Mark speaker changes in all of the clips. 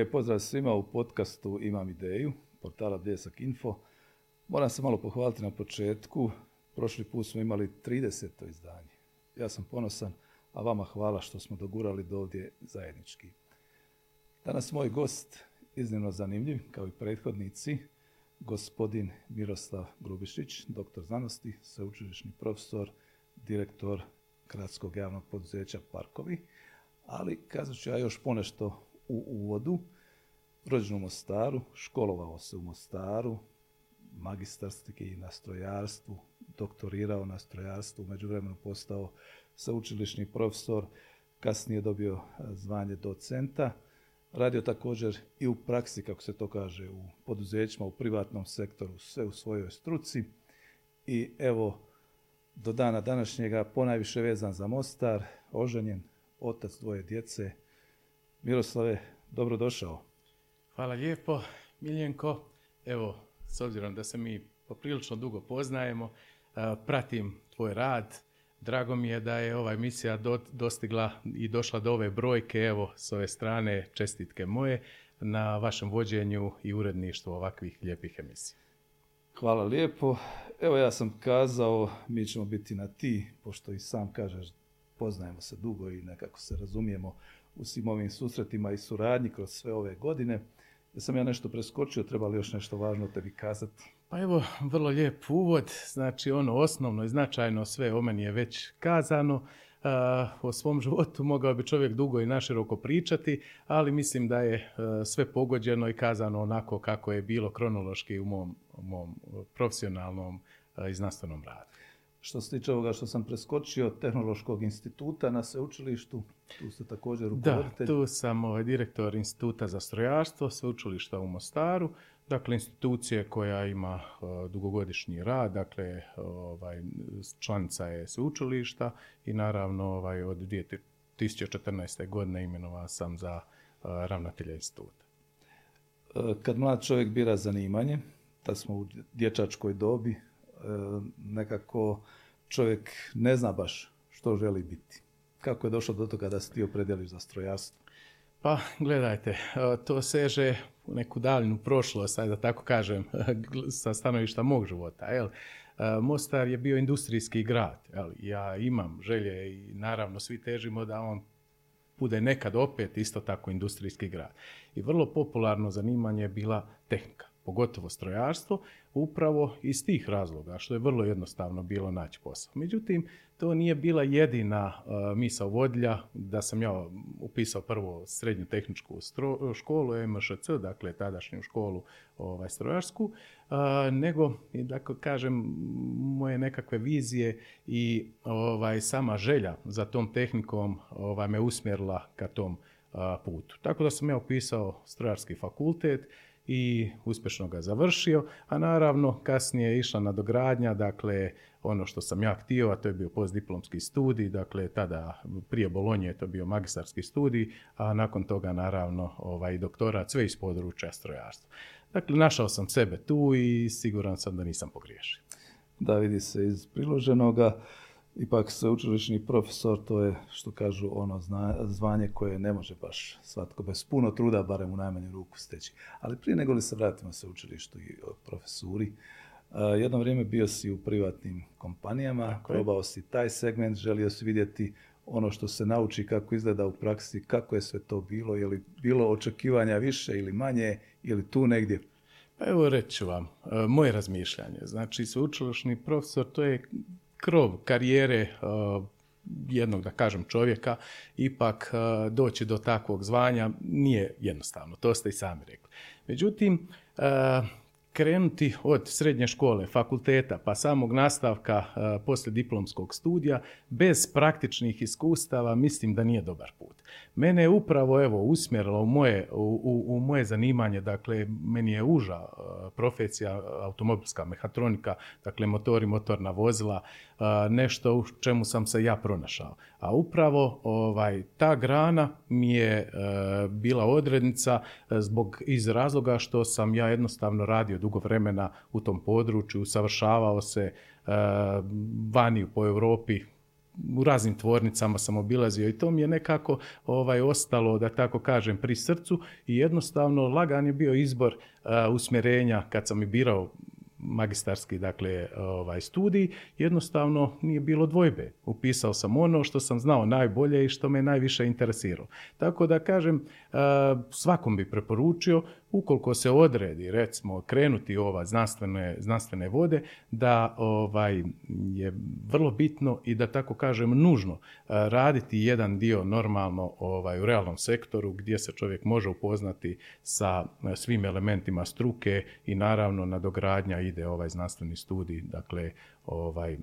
Speaker 1: lijep pozdrav svima u podcastu Imam ideju, portala Bljesak Info. Moram se malo pohvaliti na početku. Prošli put smo imali 30. izdanje. Ja sam ponosan, a vama hvala što smo dogurali do ovdje zajednički. Danas moj gost, iznimno zanimljiv, kao i prethodnici, gospodin Miroslav Grubišić, doktor znanosti, sveučilišni profesor, direktor Gradskog javnog poduzeća Parkovi, ali kazat ću ja još ponešto u uvodu. Rođen u Mostaru, školovao se u Mostaru, magistarski na strojarstvu, doktorirao na strojarstvu, međuvremenu postao sveučilišni profesor, kasnije dobio e, zvanje docenta. Radio također i u praksi, kako se to kaže, u poduzećima, u privatnom sektoru, sve u svojoj struci. I evo, do dana današnjega ponajviše vezan za Mostar, oženjen, otac dvoje djece. Miroslave, dobrodošao.
Speaker 2: Hvala lijepo, Miljenko. Evo, s obzirom da se mi poprilično dugo poznajemo, pratim tvoj rad. Drago mi je da je ova emisija dostigla i došla do ove brojke, evo, s ove strane čestitke moje, na vašem vođenju i uredništvu ovakvih lijepih emisija.
Speaker 1: Hvala lijepo. Evo ja sam kazao, mi ćemo biti na ti, pošto i sam kažeš, poznajemo se dugo i nekako se razumijemo u svim ovim susretima i suradnji kroz sve ove godine. Ja sam ja nešto preskočio, treba li još nešto važno tebi kazati?
Speaker 2: Pa evo, vrlo lijep uvod, znači ono osnovno i značajno sve o meni je već kazano. o svom životu mogao bi čovjek dugo i naširoko pričati, ali mislim da je sve pogođeno i kazano onako kako je bilo kronološki u mom, mom profesionalnom i znanstvenom radu.
Speaker 1: Što se tiče ovoga što sam preskočio, Tehnološkog instituta na sveučilištu, tu ste također
Speaker 2: rukovoditelj. Da, tu sam ovaj, direktor instituta za strojarstvo, sveučilišta u Mostaru, dakle institucije koja ima uh, dugogodišnji rad, dakle ovaj, članica je sveučilišta i naravno ovaj, od 2014. godine imenovan sam za uh, ravnatelja instituta.
Speaker 1: Kad mlad čovjek bira zanimanje, da smo u dječačkoj dobi, E, nekako čovjek ne zna baš što želi biti. Kako je došlo do toga da se ti opredjeliš za strojarstvo?
Speaker 2: Pa, gledajte, e, to seže u neku daljnu prošlost, da tako kažem, sa stanovišta mog života. Jel? E, Mostar je bio industrijski grad. Jel? Ja imam želje i naravno svi težimo da on bude nekad opet isto tako industrijski grad. I vrlo popularno zanimanje je bila tehnika pogotovo strojarstvo, upravo iz tih razloga, što je vrlo jednostavno bilo naći posao. Međutim, to nije bila jedina uh, misa vodlja da sam ja upisao prvo srednju tehničku školu, MŠC, dakle tadašnju školu ovaj, strojarsku, uh, nego, da kažem, moje nekakve vizije i ovaj, sama želja za tom tehnikom ovaj, me usmjerila ka tom uh, putu. Tako da sam ja upisao strojarski fakultet, i uspješno ga završio, a naravno kasnije je išla nadogradnja, dakle ono što sam ja htio, a to je bio postdiplomski studij, dakle tada prije Bolonje je to bio magistarski studij, a nakon toga naravno ovaj doktorat sve iz područja strojarstva. Dakle, našao sam sebe tu i siguran sam da nisam pogriješio.
Speaker 1: Da, vidi se iz priloženoga ipak sveučilišni profesor, to je što kažu ono zvanje koje ne može baš svatko bez puno truda, barem u najmanju ruku steći. Ali prije nego li se vratimo sveučilištu i profesuri, jedno vrijeme bio si u privatnim kompanijama, probao si taj segment, želio si vidjeti ono što se nauči, kako izgleda u praksi, kako je sve to bilo, je li bilo očekivanja više ili manje, ili tu negdje?
Speaker 2: Pa evo reći vam, moje razmišljanje. Znači, sveučilišni profesor, to je krov karijere uh, jednog, da kažem, čovjeka, ipak uh, doći do takvog zvanja nije jednostavno, to ste i sami rekli. Međutim, uh, krenuti od srednje škole, fakulteta, pa samog nastavka poslije diplomskog studija, bez praktičnih iskustava, mislim da nije dobar put. Mene je upravo evo usmjerilo u moje, u, u moje zanimanje, dakle, meni je uža profesija automobilska mehatronika, dakle, motori, motorna vozila, nešto u čemu sam se ja pronašao. A upravo ovaj, ta grana mi je e, bila odrednica e, zbog iz razloga što sam ja jednostavno radio dugo vremena u tom području, usavršavao se e, vani po Europi, u raznim tvornicama sam obilazio i to mi je nekako ovaj ostalo, da tako kažem, pri srcu i jednostavno lagan je bio izbor usmjerenja kad sam i birao magistarski dakle ovaj studij jednostavno nije bilo dvojbe. Upisao sam ono što sam znao najbolje i što me najviše interesiralo. Tako da kažem svakom bi preporučio ukoliko se odredi recimo krenuti ova znanstvene, znanstvene vode da ovaj je vrlo bitno i da tako kažem nužno raditi jedan dio normalno ovaj u realnom sektoru gdje se čovjek može upoznati sa svim elementima struke i naravno nadogradnja ide ovaj znanstveni studij dakle ovaj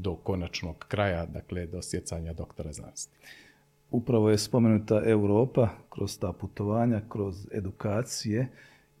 Speaker 2: do konačnog kraja dakle do stjecanja doktora znanosti
Speaker 1: upravo je spomenuta Europa kroz ta putovanja, kroz edukacije.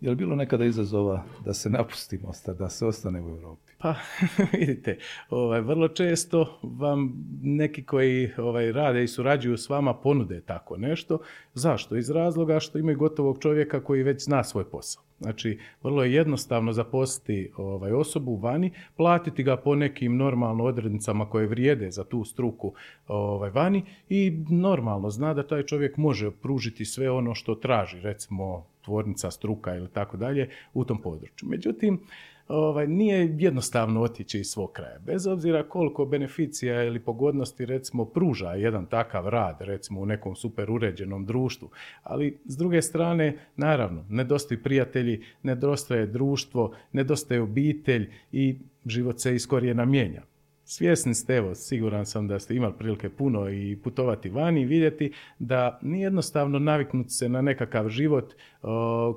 Speaker 1: Je li bilo nekada izazova da se napusti Mostar, da se ostane u Europi?
Speaker 2: Pa vidite, ovaj, vrlo često vam neki koji ovaj, rade i surađuju s vama ponude tako nešto. Zašto? Iz razloga što imaju gotovog čovjeka koji već zna svoj posao. Znači, vrlo je jednostavno zaposliti ovaj, osobu vani, platiti ga po nekim normalno odrednicama koje vrijede za tu struku ovaj, vani i normalno zna da taj čovjek može pružiti sve ono što traži, recimo tvornica, struka ili tako dalje u tom području. Međutim, ovaj, nije jednostavno otići iz svog kraja. Bez obzira koliko beneficija ili pogodnosti recimo pruža jedan takav rad, recimo u nekom super uređenom društvu, ali s druge strane, naravno, nedostaju prijatelji, nedostaje društvo, nedostaje obitelj i život se iskorijena mijenja. Svjesni ste, evo, siguran sam da ste imali prilike puno i putovati vani i vidjeti da nije jednostavno naviknuti se na nekakav život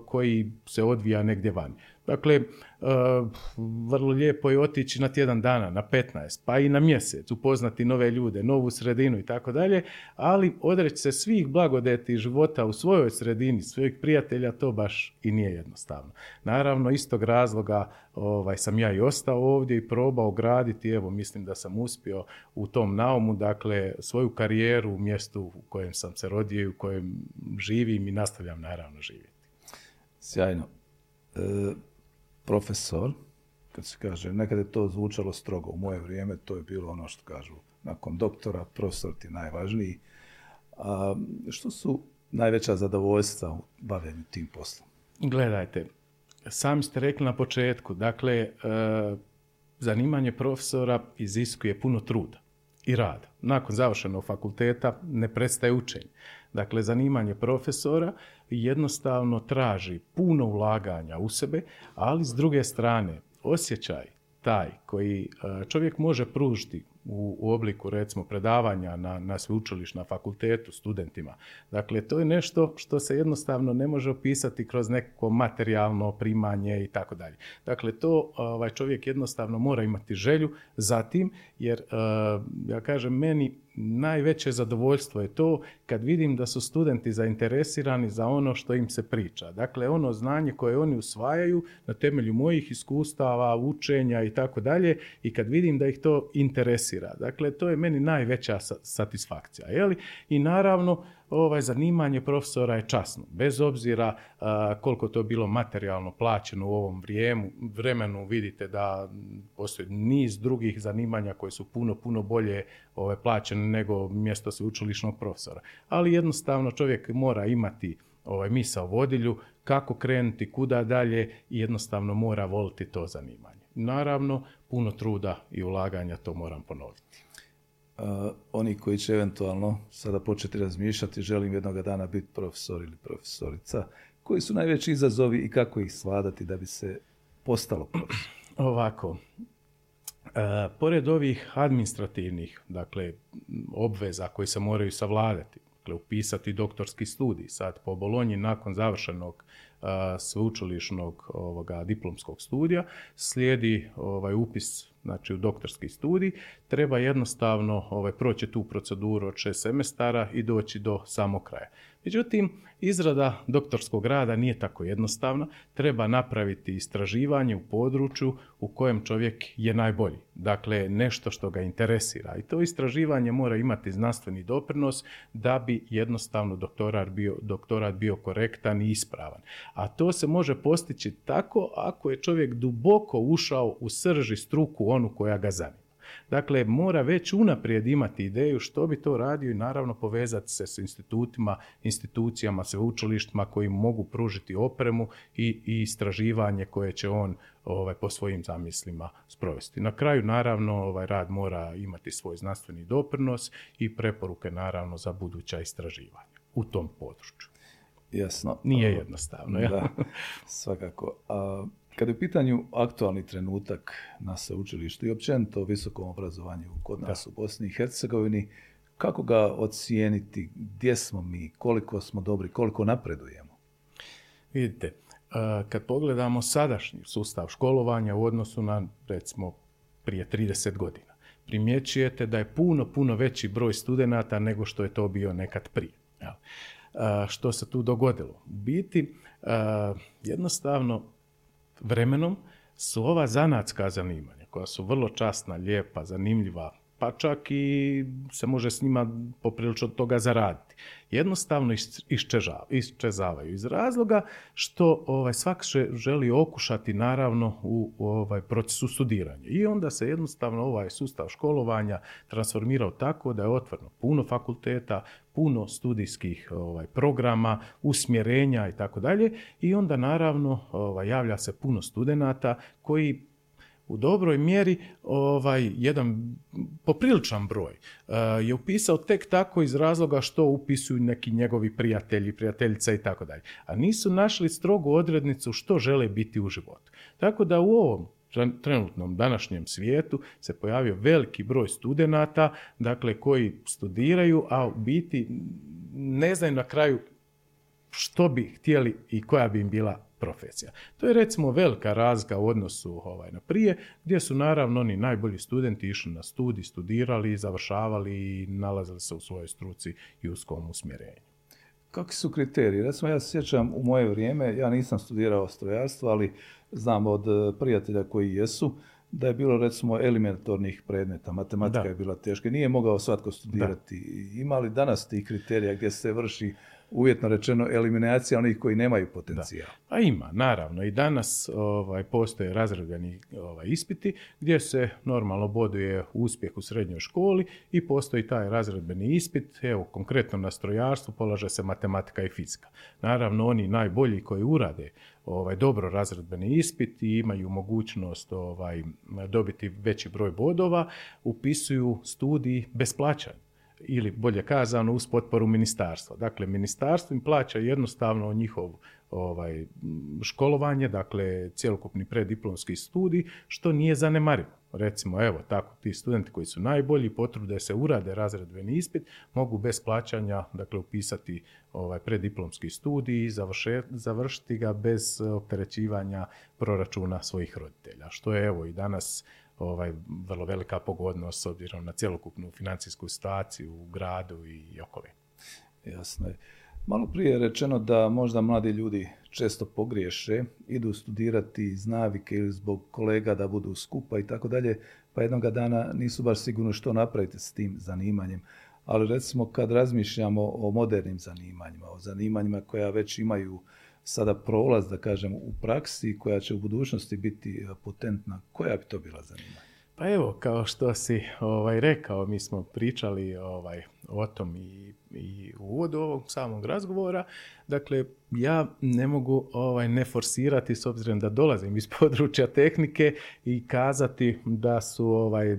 Speaker 2: koji se odvija negdje vani. Dakle, e, vrlo lijepo je otići na tjedan dana, na 15, pa i na mjesec, upoznati nove ljude, novu sredinu i tako dalje, ali odreći se svih blagodeti života u svojoj sredini, svojih prijatelja, to baš i nije jednostavno. Naravno, istog razloga ovaj, sam ja i ostao ovdje i probao graditi, evo mislim da sam uspio u tom naumu, dakle, svoju karijeru u mjestu u kojem sam se rodio i u kojem živim i nastavljam naravno živjeti.
Speaker 1: Sjajno. E, profesor, kad se kaže, nekad je to zvučalo strogo, u moje vrijeme to je bilo ono što kažu, nakon doktora, profesor ti najvažniji. A, što su najveća zadovoljstva u bavljenju tim poslom?
Speaker 2: Gledajte, sami ste rekli na početku, dakle, e, zanimanje profesora iziskuje puno truda i rada. Nakon završenog fakulteta ne prestaje učenje. Dakle, zanimanje profesora jednostavno traži puno ulaganja u sebe, ali s druge strane osjećaj taj koji e, čovjek može pružiti u, u obliku recimo predavanja na, na sveučilištu, na fakultetu studentima. Dakle, to je nešto što se jednostavno ne može opisati kroz neko materijalno primanje i tako dalje. Dakle, to ovaj, čovjek jednostavno mora imati želju za tim, jer e, ja kažem, meni najveće zadovoljstvo je to kad vidim da su studenti zainteresirani za ono što im se priča. Dakle, ono znanje koje oni usvajaju na temelju mojih iskustava, učenja i tako dalje i kad vidim da ih to interesira. Dakle, to je meni najveća satisfakcija. Jeli? I naravno, ovaj zanimanje profesora je časno, bez obzira koliko to bilo materijalno plaćeno u ovom vrijemu, vremenu vidite da postoji niz drugih zanimanja koje su puno, puno bolje ovaj, plaćene nego mjesto sveučilišnog profesora. Ali jednostavno čovjek mora imati ovaj, misao vodilju, kako krenuti, kuda dalje i jednostavno mora voliti to zanimanje. Naravno, puno truda i ulaganja, to moram ponoviti
Speaker 1: oni koji će eventualno sada početi razmišljati, želim jednoga dana biti profesor ili profesorica, koji su najveći izazovi i kako ih svladati da bi se postalo profesor?
Speaker 2: Ovako, pored ovih administrativnih, dakle, obveza koji se moraju savladati, dakle, upisati doktorski studij, sad po Bolonji nakon završenog sveučilišnog ovoga diplomskog studija slijedi ovaj upis znači u doktorski studij, treba jednostavno ovaj, proći tu proceduru od šest semestara i doći do samog kraja. Međutim, izrada doktorskog rada nije tako jednostavna, treba napraviti istraživanje u području u kojem čovjek je najbolji. Dakle, nešto što ga interesira. I to istraživanje mora imati znanstveni doprinos da bi jednostavno doktorat bio, doktorat bio korektan i ispravan. A to se može postići tako ako je čovjek duboko ušao u srži struku onu koja ga zanima. Dakle, mora već unaprijed imati ideju što bi to radio i naravno povezati se s institutima, institucijama, sveučilištima koji mogu pružiti opremu i, i istraživanje koje će on ovaj, po svojim zamislima sprovesti. Na kraju, naravno, ovaj rad mora imati svoj znanstveni doprinos i preporuke, naravno, za buduća istraživanja u tom području.
Speaker 1: Jasno.
Speaker 2: Nije jednostavno. Ja?
Speaker 1: Da, svakako. A, kada je u pitanju aktualni trenutak na sveučilištu i općenito o visokom obrazovanju kod nas u Bosni i Hercegovini, kako ga ocijeniti, gdje smo mi, koliko smo dobri, koliko napredujemo?
Speaker 2: Vidite, kad pogledamo sadašnji sustav školovanja u odnosu na, recimo, prije 30 godina, primjećujete da je puno, puno veći broj studenata nego što je to bio nekad prije. Što se tu dogodilo? U biti, jednostavno, vremenom su ova zanatska zanimanja, koja su vrlo časna, lijepa, zanimljiva, pa čak i se može s njima poprilično toga zaraditi. Jednostavno iščezavaju iz razloga što ovaj, svak želi okušati naravno u, ovaj procesu studiranja. I onda se jednostavno ovaj sustav školovanja transformirao tako da je otvoreno puno fakulteta, puno studijskih ovaj, programa, usmjerenja i tako dalje. I onda naravno ovaj, javlja se puno studenata koji u dobroj mjeri ovaj jedan popriličan broj uh, je upisao tek tako iz razloga što upisuju neki njegovi prijatelji, prijateljica i tako dalje. A nisu našli strogu odrednicu što žele biti u životu. Tako da u ovom trenutnom današnjem svijetu se pojavio veliki broj studenata, dakle koji studiraju, a u biti ne znaju na kraju što bi htjeli i koja bi im bila profesija. To je recimo velika razlika u odnosu ovaj, na prije, gdje su naravno oni najbolji studenti išli na studij, studirali, završavali i nalazili se u svojoj struci i u usmjerenju.
Speaker 1: Kakvi su kriteriji? Recimo ja se sjećam u moje vrijeme, ja nisam studirao strojarstvo, ali znam od e, prijatelja koji jesu, da je bilo recimo elementornih predmeta, matematika je bila teška, nije mogao svatko studirati. Da. Ima li danas tih kriterija gdje se vrši uvjetno rečeno eliminacija onih koji nemaju potencijal. Da.
Speaker 2: Pa ima, naravno. I danas ovaj, postoje razredbeni ovaj, ispiti gdje se normalno boduje uspjeh u srednjoj školi i postoji taj razredbeni ispit. Evo, konkretno na strojarstvu polaže se matematika i fizika. Naravno, oni najbolji koji urade ovaj, dobro razredbeni ispit i imaju mogućnost ovaj, dobiti veći broj bodova, upisuju studij bez plaćanja ili bolje kazano uz potporu ministarstva. Dakle, ministarstvo im plaća jednostavno njihov ovaj, školovanje, dakle cjelokupni preddiplomski studij, što nije zanemarivo. Recimo, evo, tako, ti studenti koji su najbolji, potrude se urade razredbeni ispit, mogu bez plaćanja, dakle, upisati ovaj preddiplomski studij i završiti ga bez opterećivanja proračuna svojih roditelja, što je, evo, i danas ovaj, vrlo velika pogodnost s obzirom na cjelokupnu financijsku situaciju u gradu i okoli.
Speaker 1: Jasno je. Malo prije je rečeno da možda mladi ljudi često pogriješe, idu studirati iz navike ili zbog kolega da budu skupa i tako dalje, pa jednoga dana nisu baš sigurni što napraviti s tim zanimanjem. Ali recimo kad razmišljamo o modernim zanimanjima, o zanimanjima koja već imaju sada prolaz, da kažem, u praksi koja će u budućnosti biti e, potentna, koja bi to bila zanimanja?
Speaker 2: Pa evo, kao što si ovaj, rekao, mi smo pričali ovaj, o tom i, i u uvodu ovog samog razgovora. Dakle, ja ne mogu ovaj, ne forsirati s obzirom da dolazim iz područja tehnike i kazati da su ovaj,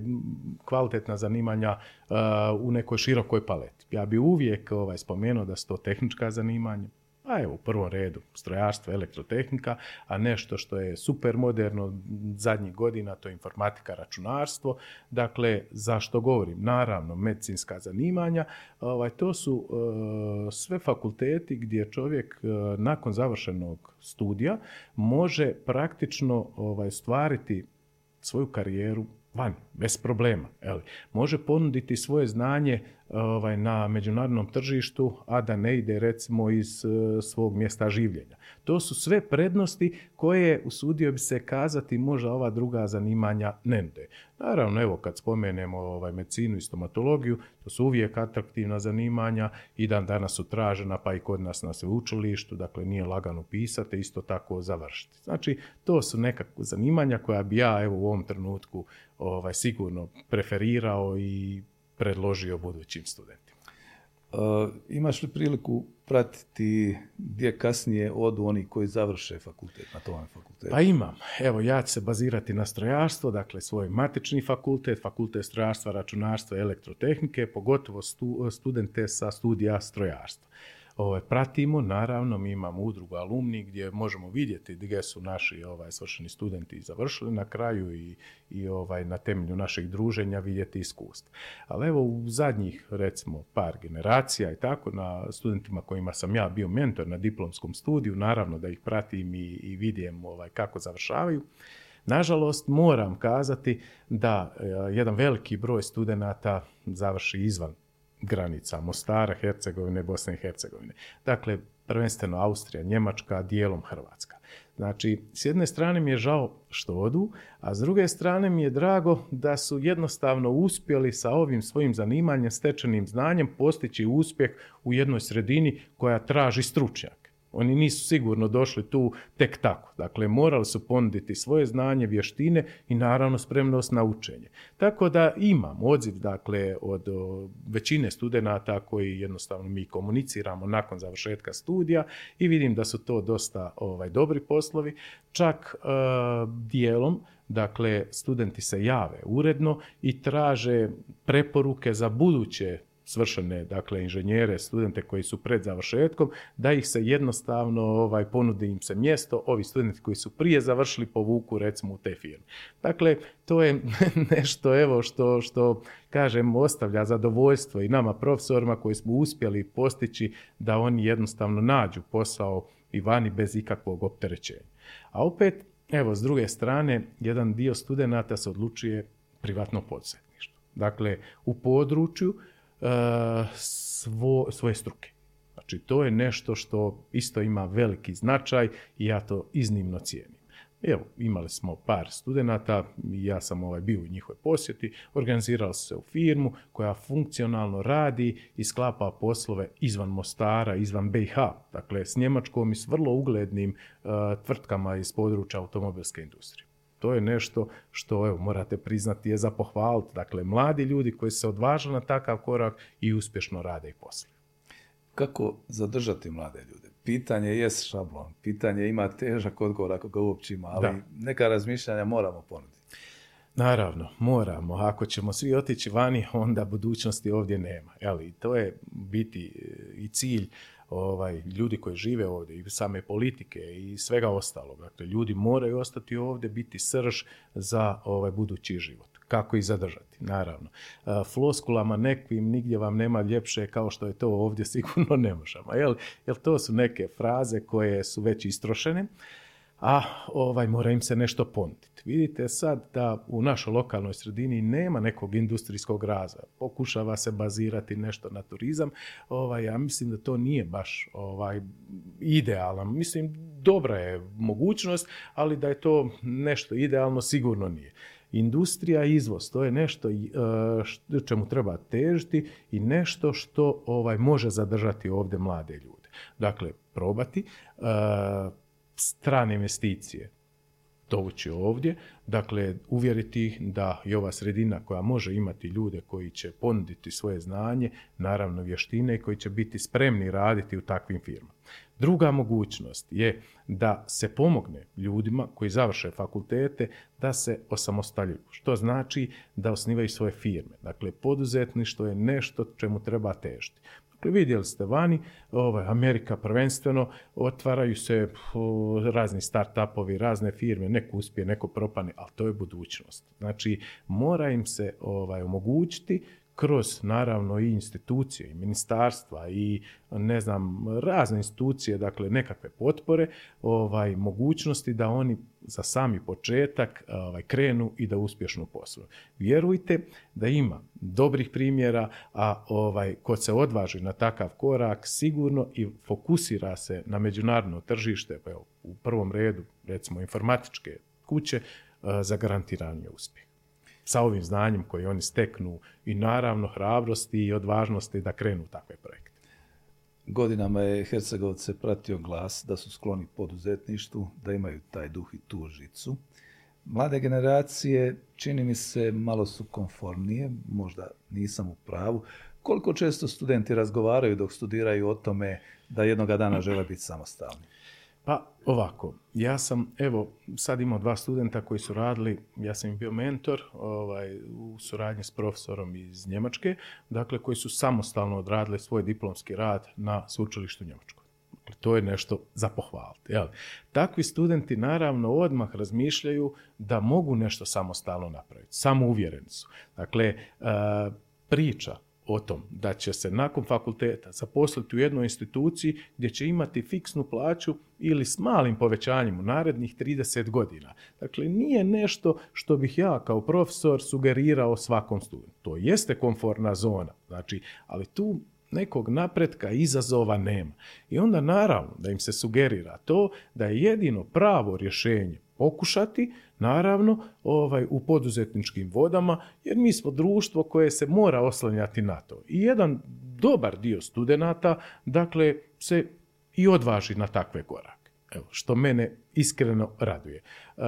Speaker 2: kvalitetna zanimanja uh, u nekoj širokoj paleti. Ja bi uvijek ovaj, spomenuo da su to tehnička zanimanja, a evo u prvom redu strojarstvo, elektrotehnika, a nešto što je super moderno zadnjih godina, to je informatika, računarstvo. Dakle, zašto govorim? Naravno, medicinska zanimanja, ovaj, to su e, sve fakulteti gdje čovjek e, nakon završenog studija može praktično ovaj, stvariti svoju karijeru van, bez problema. Može ponuditi svoje znanje ovaj, na međunarodnom tržištu, a da ne ide recimo iz e, svog mjesta življenja. To su sve prednosti koje, usudio bi se kazati, možda ova druga zanimanja ne nude. Naravno, evo kad spomenemo ovaj, medicinu i stomatologiju, to su uvijek atraktivna zanimanja i dan danas su tražena, pa i kod nas na sveučilištu, dakle nije lagano pisati, isto tako završiti. Znači, to su nekakve zanimanja koja bi ja evo u ovom trenutku ovaj, sigurno preferirao i predložio budućim studentima.
Speaker 1: Uh, imaš li priliku pratiti gdje kasnije odu oni koji završe fakultet na tom fakultetu?
Speaker 2: Pa imam. Evo, ja ću se bazirati na strojarstvo, dakle svoj matični fakultet, fakultet strojarstva, računarstva i elektrotehnike, pogotovo studente sa studija strojarstva ovaj, pratimo. Naravno, mi imamo udrugu alumni gdje možemo vidjeti gdje su naši ovaj, svršeni studenti završili na kraju i, i ovaj, na temelju našeg druženja vidjeti iskustvo. Ali evo u zadnjih recimo par generacija i tako na studentima kojima sam ja bio mentor na diplomskom studiju, naravno da ih pratim i, i vidim ovaj, kako završavaju. Nažalost, moram kazati da e, jedan veliki broj studenata završi izvan granica Mostara, Hercegovine, Bosne i Hercegovine. Dakle, prvenstveno Austrija, Njemačka, dijelom Hrvatska. Znači, s jedne strane mi je žao što odu, a s druge strane mi je drago da su jednostavno uspjeli sa ovim svojim zanimanjem, stečenim znanjem postići uspjeh u jednoj sredini koja traži stručnjak. Oni nisu sigurno došli tu tek tako. Dakle, morali su ponuditi svoje znanje, vještine i naravno spremnost na učenje. Tako da imam odziv dakle, od većine studenata koji jednostavno mi komuniciramo nakon završetka studija i vidim da su to dosta ovaj, dobri poslovi. Čak e, dijelom Dakle, studenti se jave uredno i traže preporuke za buduće svršene dakle inženjere, studente koji su pred završetkom, da ih se jednostavno ovaj ponudi im se mjesto, ovi studenti koji su prije završili povuku recimo u te firme. Dakle, to je nešto evo što, što kažem ostavlja zadovoljstvo i nama profesorima koji smo uspjeli postići da oni jednostavno nađu posao i vani bez ikakvog opterećenja. A opet, evo, s druge strane, jedan dio studenata se odlučuje privatno poduzetništvo. Dakle, u području svo, svoje struke. Znači, to je nešto što isto ima veliki značaj i ja to iznimno cijenim. Evo, imali smo par studenata, ja sam ovaj bio u njihovoj posjeti, organizirali se u firmu koja funkcionalno radi i sklapa poslove izvan Mostara, izvan BiH, dakle s Njemačkom i s vrlo uglednim tvrtkama iz područja automobilske industrije to je nešto što evo, morate priznati je za pohvaliti. Dakle, mladi ljudi koji se odvažu na takav korak i uspješno rade i posle.
Speaker 1: Kako zadržati mlade ljude? Pitanje je šablon, pitanje ima težak odgovor ako ga uopće ima, ali neka razmišljanja moramo ponuditi.
Speaker 2: Naravno, moramo. Ako ćemo svi otići vani, onda budućnosti ovdje nema. Jeli, to je biti e, i cilj ovaj, ljudi koji žive ovdje i same politike i svega ostalog. Dakle, ljudi moraju ostati ovdje, biti srž za ovaj budući život. Kako ih zadržati, naravno. Floskulama nekvim nigdje vam nema ljepše kao što je to ovdje sigurno ne možemo. Jel, jel to su neke fraze koje su već istrošene a ovaj, mora im se nešto ponuditi. Vidite sad da u našoj lokalnoj sredini nema nekog industrijskog razvoja. Pokušava se bazirati nešto na turizam. Ovaj, ja mislim da to nije baš ovaj, idealno. Mislim, dobra je mogućnost, ali da je to nešto idealno sigurno nije. Industrija i izvoz, to je nešto uh, čemu treba težiti i nešto što ovaj, može zadržati ovdje mlade ljude. Dakle, probati, uh, strane investicije dovući ovdje, dakle uvjeriti ih da i ova sredina koja može imati ljude koji će ponuditi svoje znanje, naravno vještine i koji će biti spremni raditi u takvim firmama. Druga mogućnost je da se pomogne ljudima koji završe fakultete da se osamostaljuju, što znači da osnivaju svoje firme. Dakle, poduzetništvo je nešto čemu treba težiti. Vidjeli ste vani, ovaj, Amerika prvenstveno, otvaraju se razni start-upovi, razne firme, neko uspije, neko propane, ali to je budućnost. Znači, mora im se ovaj, omogućiti kroz naravno i institucije i ministarstva i ne znam razne institucije dakle nekakve potpore ovaj mogućnosti da oni za sami početak ovaj, krenu i da uspješno posluju. Vjerujte da ima dobrih primjera, a ovaj ko se odvaži na takav korak sigurno i fokusira se na međunarodno tržište, pa evo, u prvom redu recimo informatičke kuće, za garantiranje uspjeh sa ovim znanjem koje oni steknu i naravno hrabrosti i odvažnosti da krenu takve projekte.
Speaker 1: Godinama je Hercegovce pratio glas da su skloni poduzetništvu, da imaju taj duh i tu žicu. Mlade generacije, čini mi se, malo su konformnije, možda nisam u pravu. Koliko često studenti razgovaraju dok studiraju o tome da jednoga dana žele biti samostalni?
Speaker 2: Pa ovako, ja sam evo sad imao dva studenta koji su radili, ja sam im bio mentor ovaj, u suradnji s profesorom iz Njemačke, dakle koji su samostalno odradili svoj diplomski rad na sveučilištu Njemačkoj. Dakle, to je nešto za pohvaliti. Jel? Takvi studenti naravno odmah razmišljaju da mogu nešto samostalno napraviti. Samo uvjereni su. Dakle, e, priča o tom da će se nakon fakulteta zaposliti u jednoj instituciji gdje će imati fiksnu plaću ili s malim povećanjem u narednih 30 godina. Dakle, nije nešto što bih ja kao profesor sugerirao svakom studentu. To jeste komfortna zona, znači, ali tu nekog napretka, izazova nema. I onda naravno da im se sugerira to da je jedino pravo rješenje pokušati, naravno, ovaj, u poduzetničkim vodama, jer mi smo društvo koje se mora oslanjati na to. I jedan dobar dio studenata, dakle, se i odvaži na takve korake. Evo, što mene iskreno raduje. E,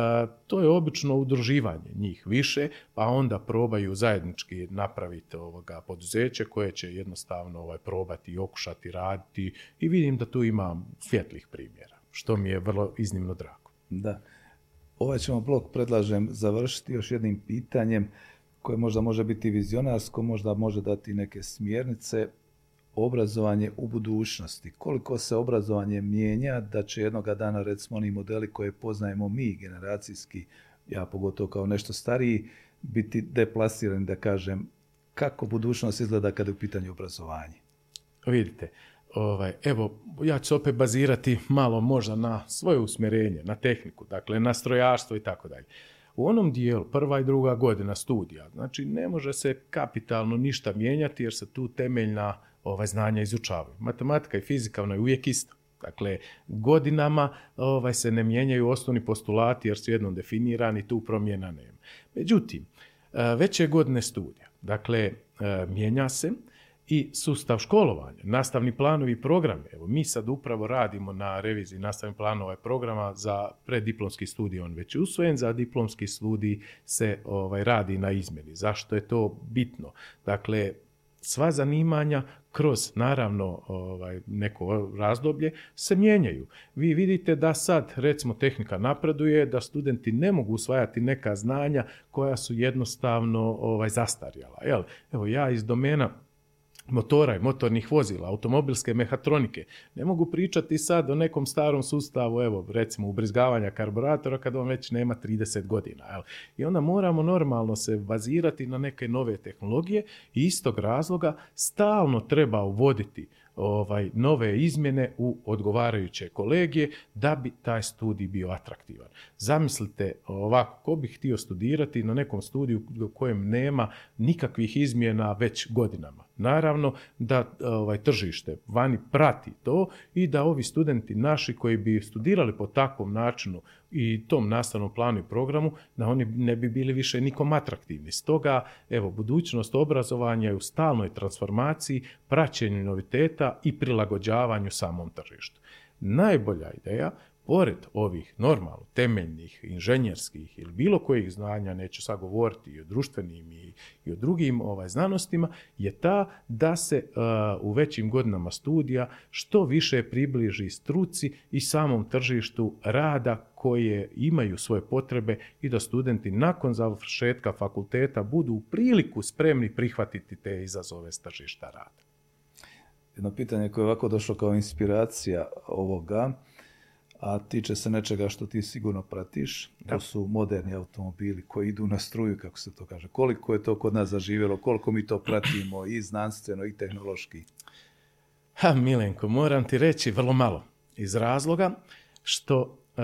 Speaker 2: to je obično udruživanje njih više, pa onda probaju zajednički napraviti ovoga poduzeće koje će jednostavno ovaj, probati i okušati raditi i vidim da tu ima svjetlih primjera, što mi je vrlo iznimno drago.
Speaker 1: Da. Ovaj ćemo blok, predlažem, završiti još jednim pitanjem koje možda može biti vizionarsko, možda može dati neke smjernice. Obrazovanje u budućnosti. Koliko se obrazovanje mijenja da će jednoga dana, recimo, oni modeli koje poznajemo mi, generacijski, ja pogotovo kao nešto stariji, biti deplasirani, da kažem, kako budućnost izgleda kada je u pitanju obrazovanje?
Speaker 2: Vidite, ovaj, evo, ja ću se opet bazirati malo možda na svoje usmjerenje, na tehniku, dakle na strojarstvo i tako dalje. U onom dijelu, prva i druga godina studija, znači ne može se kapitalno ništa mijenjati jer se tu temeljna ovaj, znanja izučavaju. Matematika i fizika ona je uvijek isto. Dakle, godinama ovaj, se ne mijenjaju osnovni postulati jer su jednom definirani, tu promjena nema. Međutim, eh, veće godine studija, dakle, eh, mijenja se, i sustav školovanja, nastavni planovi i programe. Evo, mi sad upravo radimo na reviziji nastavnih planova i programa za preddiplomski studij, on već je usvojen, za diplomski studij se ovaj, radi na izmjeni. Zašto je to bitno? Dakle, sva zanimanja kroz naravno ovaj, neko razdoblje se mijenjaju. Vi vidite da sad recimo tehnika napreduje, da studenti ne mogu usvajati neka znanja koja su jednostavno ovaj, zastarjala. Jel? Evo ja iz domena motora i motornih vozila, automobilske mehatronike. Ne mogu pričati sad o nekom starom sustavu, evo, recimo ubrizgavanja karburatora kad on već nema 30 godina. Jel? I onda moramo normalno se bazirati na neke nove tehnologije i istog razloga stalno treba uvoditi ovaj nove izmjene u odgovarajuće kolegije da bi taj studij bio atraktivan. Zamislite ovako, ko bi htio studirati na nekom studiju u kojem nema nikakvih izmjena već godinama. Naravno da ovaj tržište vani prati to i da ovi studenti naši koji bi studirali po takvom načinu i tom nastavnom planu i programu, da oni ne bi bili više nikom atraktivni. Stoga, evo, budućnost obrazovanja je u stalnoj transformaciji, praćenju noviteta i prilagođavanju samom tržištu. Najbolja ideja pored ovih normalno temeljnih inženjerskih ili bilo kojih znanja, neću sad govoriti i o društvenim i, i o drugim ovaj, znanostima, je ta da se uh, u većim godinama studija što više približi struci i samom tržištu rada koje imaju svoje potrebe i da studenti nakon završetka fakulteta budu u priliku spremni prihvatiti te izazove s tržišta rada.
Speaker 1: Jedno pitanje koje je ovako došlo kao inspiracija ovoga, a tiče se nečega što ti sigurno pratiš. To su moderni automobili koji idu na struju, kako se to kaže. Koliko je to kod nas zaživjelo, koliko mi to pratimo i znanstveno i tehnološki?
Speaker 2: Ha, Milenko, moram ti reći vrlo malo. Iz razloga što e,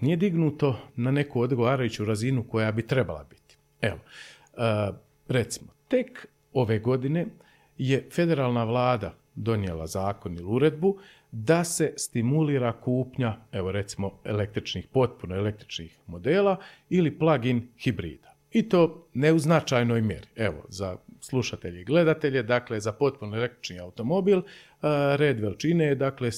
Speaker 2: nije dignuto na neku odgovarajuću razinu koja bi trebala biti. Evo, e, recimo, tek ove godine je federalna vlada donijela zakon ili uredbu da se stimulira kupnja, evo recimo, električnih, potpuno električnih modela ili plug-in hibrida. I to ne u značajnoj mjeri. Evo, za slušatelje i gledatelje, dakle, za potpuno električni automobil, e, red veličine je, dakle, e,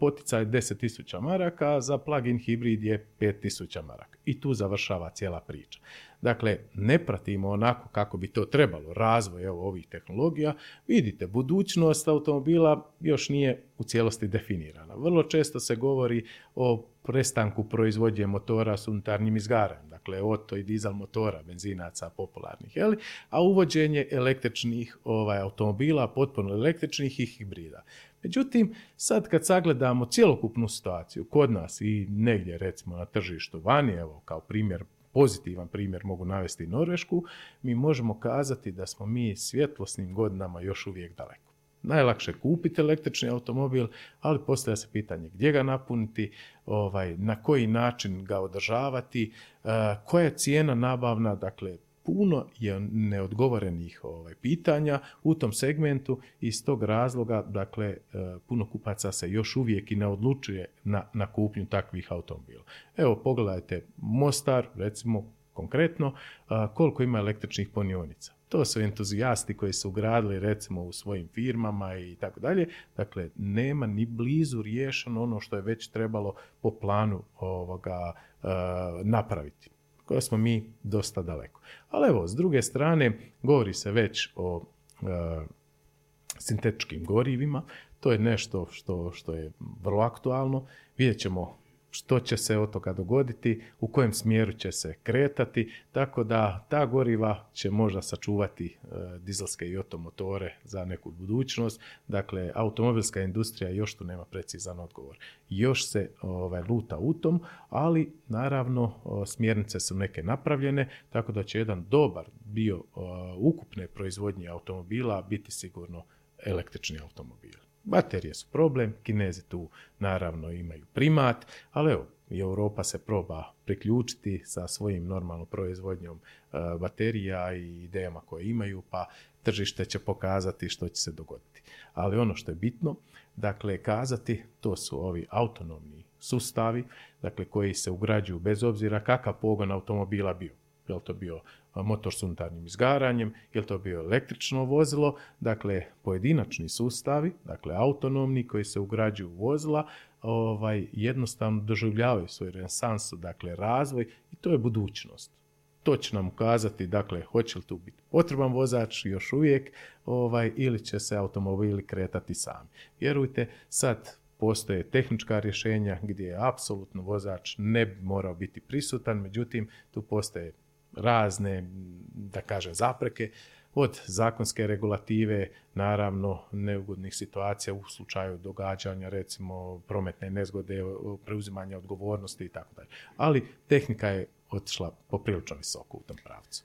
Speaker 2: poticaj 10.000 maraka, za plug-in hibrid je 5.000 maraka. I tu završava cijela priča. Dakle, ne pratimo onako kako bi to trebalo, razvoj evo, ovih tehnologija. Vidite, budućnost automobila još nije u cijelosti definirana. Vrlo često se govori o prestanku proizvodnje motora s unutarnjim izgaranjem, dakle oto i dizel motora, benzinaca popularnih, jeli? a uvođenje električnih ovaj, automobila, potpuno električnih i hibrida. Međutim, sad kad sagledamo cjelokupnu situaciju kod nas i negdje recimo na tržištu vani, evo kao primjer pozitivan primjer mogu navesti Norvešku, mi možemo kazati da smo mi svjetlosnim godinama još uvijek daleko. Najlakše kupiti električni automobil, ali postavlja se pitanje gdje ga napuniti, ovaj, na koji način ga održavati, uh, koja je cijena nabavna, dakle puno je neodgovorenih ovaj, pitanja u tom segmentu i iz tog razloga, dakle, e, puno kupaca se još uvijek i ne odlučuje na, na kupnju takvih automobila. Evo, pogledajte Mostar, recimo, konkretno, koliko ima električnih punionica. To su entuzijasti koji su ugradili recimo u svojim firmama i tako dalje. Dakle, nema ni blizu riješeno ono što je već trebalo po planu ovoga e, napraviti koja smo mi dosta daleko. Ali evo, s druge strane, govori se već o e, sintetičkim gorivima, to je nešto što, što je vrlo aktualno. Vidjet ćemo što će se od toga dogoditi, u kojem smjeru će se kretati, tako da ta goriva će možda sačuvati e, dizelske i otomotore za neku budućnost. Dakle, automobilska industrija još tu nema precizan odgovor. Još se ovaj, luta u tom, ali naravno smjernice su neke napravljene, tako da će jedan dobar bio ukupne proizvodnje automobila biti sigurno električni automobil. Baterije su problem, kinezi tu naravno imaju primat, ali evo, i Europa se proba priključiti sa svojim normalnom proizvodnjom e, baterija i idejama koje imaju, pa tržište će pokazati što će se dogoditi. Ali ono što je bitno, dakle, kazati, to su ovi autonomni sustavi, dakle, koji se ugrađuju bez obzira kakav pogon automobila bio. Je li to bio motor s unutarnjim izgaranjem, je li to bio električno vozilo, dakle pojedinačni sustavi, dakle autonomni koji se ugrađuju u vozila, ovaj, jednostavno doživljavaju svoj renesansu, dakle razvoj i to je budućnost. To će nam ukazati, dakle, hoće li tu biti potreban vozač još uvijek ovaj, ili će se automobili kretati sami. Vjerujte, sad postoje tehnička rješenja gdje apsolutno vozač ne bi morao biti prisutan, međutim, tu postoje razne, da kažem, zapreke, od zakonske regulative, naravno neugodnih situacija u slučaju događanja, recimo prometne nezgode, preuzimanja odgovornosti i tako dalje. Ali tehnika je otišla poprilično visoko u tom pravcu.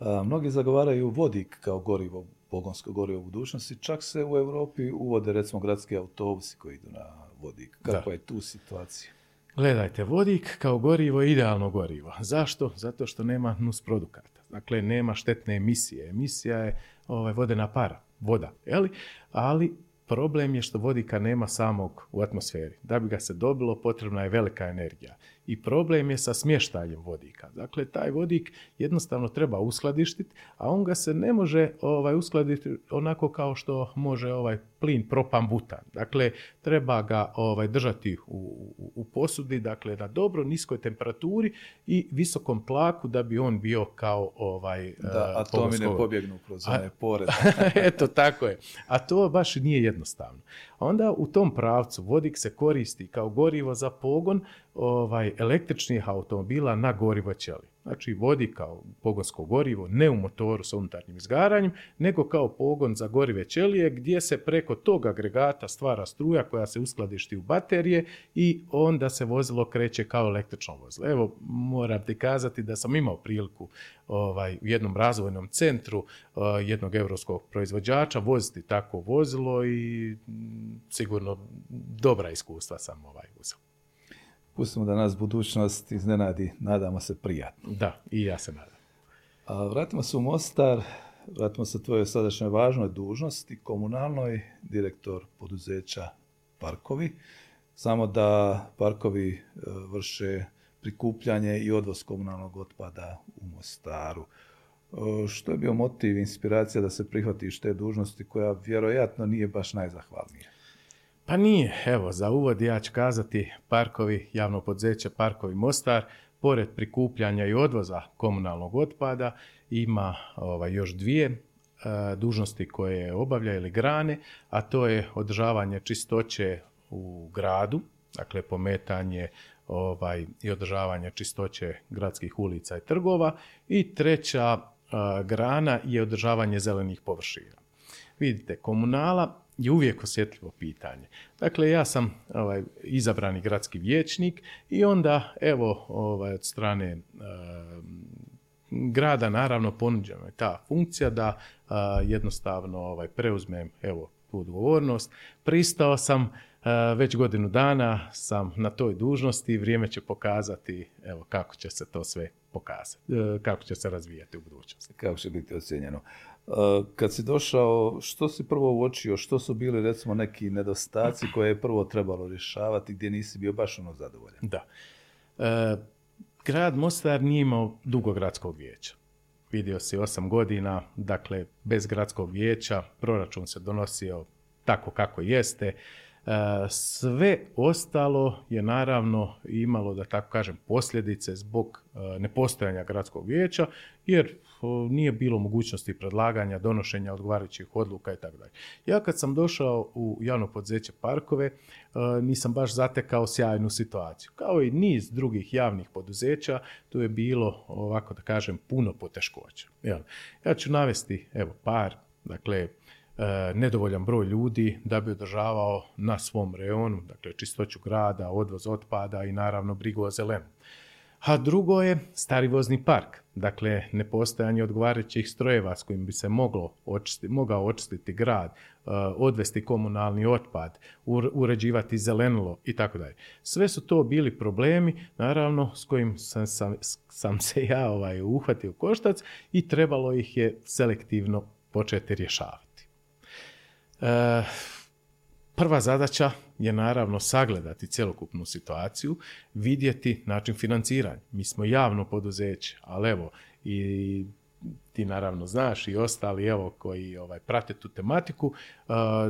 Speaker 1: A, mnogi zagovaraju vodik kao gorivo, pogonsko gorivo u budućnosti, čak se u Europi uvode recimo gradski autobusi koji idu na vodik. Kakva je tu situacija?
Speaker 2: Gledajte, vodik kao gorivo je idealno gorivo. Zašto? Zato što nema nus produkata. Dakle, nema štetne emisije. Emisija je ovaj, vodena para, voda. Jeli? Ali problem je što vodika nema samog u atmosferi. Da bi ga se dobilo, potrebna je velika energija i problem je sa smještajem vodika. Dakle, taj vodik jednostavno treba uskladištiti, a on ga se ne može ovaj, uskladiti onako kao što može ovaj plin propan butan. Dakle, treba ga ovaj, držati u, u, u posudi, dakle, na dobro niskoj temperaturi i visokom tlaku da bi on bio kao ovaj
Speaker 1: Da, a to mi ne pobjegnu kroz one pore.
Speaker 2: Eto, tako je. A to baš nije jednostavno. Onda u tom pravcu vodik se koristi kao gorivo za pogon ovaj, električnih automobila na gorivo ćeli. Znači vodi kao pogonsko gorivo, ne u motoru sa unutarnjim izgaranjem, nego kao pogon za gorive ćelije gdje se preko tog agregata stvara struja koja se uskladišti u baterije i onda se vozilo kreće kao električno vozilo. Evo, moram ti kazati da sam imao priliku ovaj, u jednom razvojnom centru uh, jednog europskog proizvođača voziti takvo vozilo i mm, sigurno dobra iskustva sam ovaj uzeo.
Speaker 1: Pustimo da nas budućnost iznenadi, nadamo se prijatno.
Speaker 2: Da, i ja se nadam.
Speaker 1: A vratimo se u Mostar, vratimo se tvojoj sadašnjoj važnoj dužnosti, komunalnoj, direktor poduzeća Parkovi. Samo da Parkovi e, vrše prikupljanje i odvoz komunalnog otpada u Mostaru. E, što je bio motiv, inspiracija da se prihvatiš te dužnosti koja vjerojatno nije baš najzahvalnija?
Speaker 2: Pa nije, evo, za uvod ja ću kazati parkovi, javno poduzeće Parkovi Mostar, pored prikupljanja i odvoza komunalnog otpada, ima ovaj, još dvije e, dužnosti koje obavlja ili grane, a to je održavanje čistoće u gradu, dakle pometanje ovaj, i održavanje čistoće gradskih ulica i trgova. I treća e, grana je održavanje zelenih površina. Vidite, komunala je uvijek osjetljivo pitanje. Dakle, ja sam ovaj, izabrani gradski vijećnik i onda, evo, ovaj, od strane e, grada naravno ponuđena je ta funkcija da jednostavno ovaj, preuzmem evo, tu odgovornost. Pristao sam, već godinu dana sam na toj dužnosti, vrijeme će pokazati evo, kako će se to sve pokazati, e, kako će se razvijati u budućnosti.
Speaker 1: Kako će biti ocjenjeno. Kad si došao, što si prvo uočio, što su bili recimo neki nedostaci koje je prvo trebalo rješavati gdje nisi bio baš ono zadovoljan?
Speaker 2: Da. E, grad Mostar nije imao dugo gradskog vijeća. Vidio si osam godina, dakle bez gradskog vijeća, proračun se donosio tako kako jeste. E, sve ostalo je naravno imalo, da tako kažem, posljedice zbog e, nepostojanja gradskog vijeća, jer nije bilo mogućnosti predlaganja, donošenja odgovarajućih odluka i tako dalje. Ja kad sam došao u javno poduzeće Parkove, e, nisam baš zatekao sjajnu situaciju. Kao i niz drugih javnih poduzeća, tu je bilo, ovako da kažem, puno poteškoća. Ja ću navesti, evo, par, dakle, E, nedovoljan broj ljudi da bi održavao na svom reonu, dakle čistoću grada, odvoz otpada i naravno brigu o zelenu. A drugo je stari vozni park, dakle nepostojanje odgovarajućih strojeva s kojim bi se moglo očistiti, mogao očistiti grad, e, odvesti komunalni otpad, uređivati zelenilo i tako dalje. Sve su to bili problemi, naravno, s kojim sam, sam, sam se ja ovaj, uhvatio koštac i trebalo ih je selektivno početi rješavati. E, prva zadaća je naravno sagledati cjelokupnu situaciju, vidjeti način financiranja. Mi smo javno poduzeće, ali evo i ti naravno znaš i ostali evo koji ovaj, prate tu tematiku,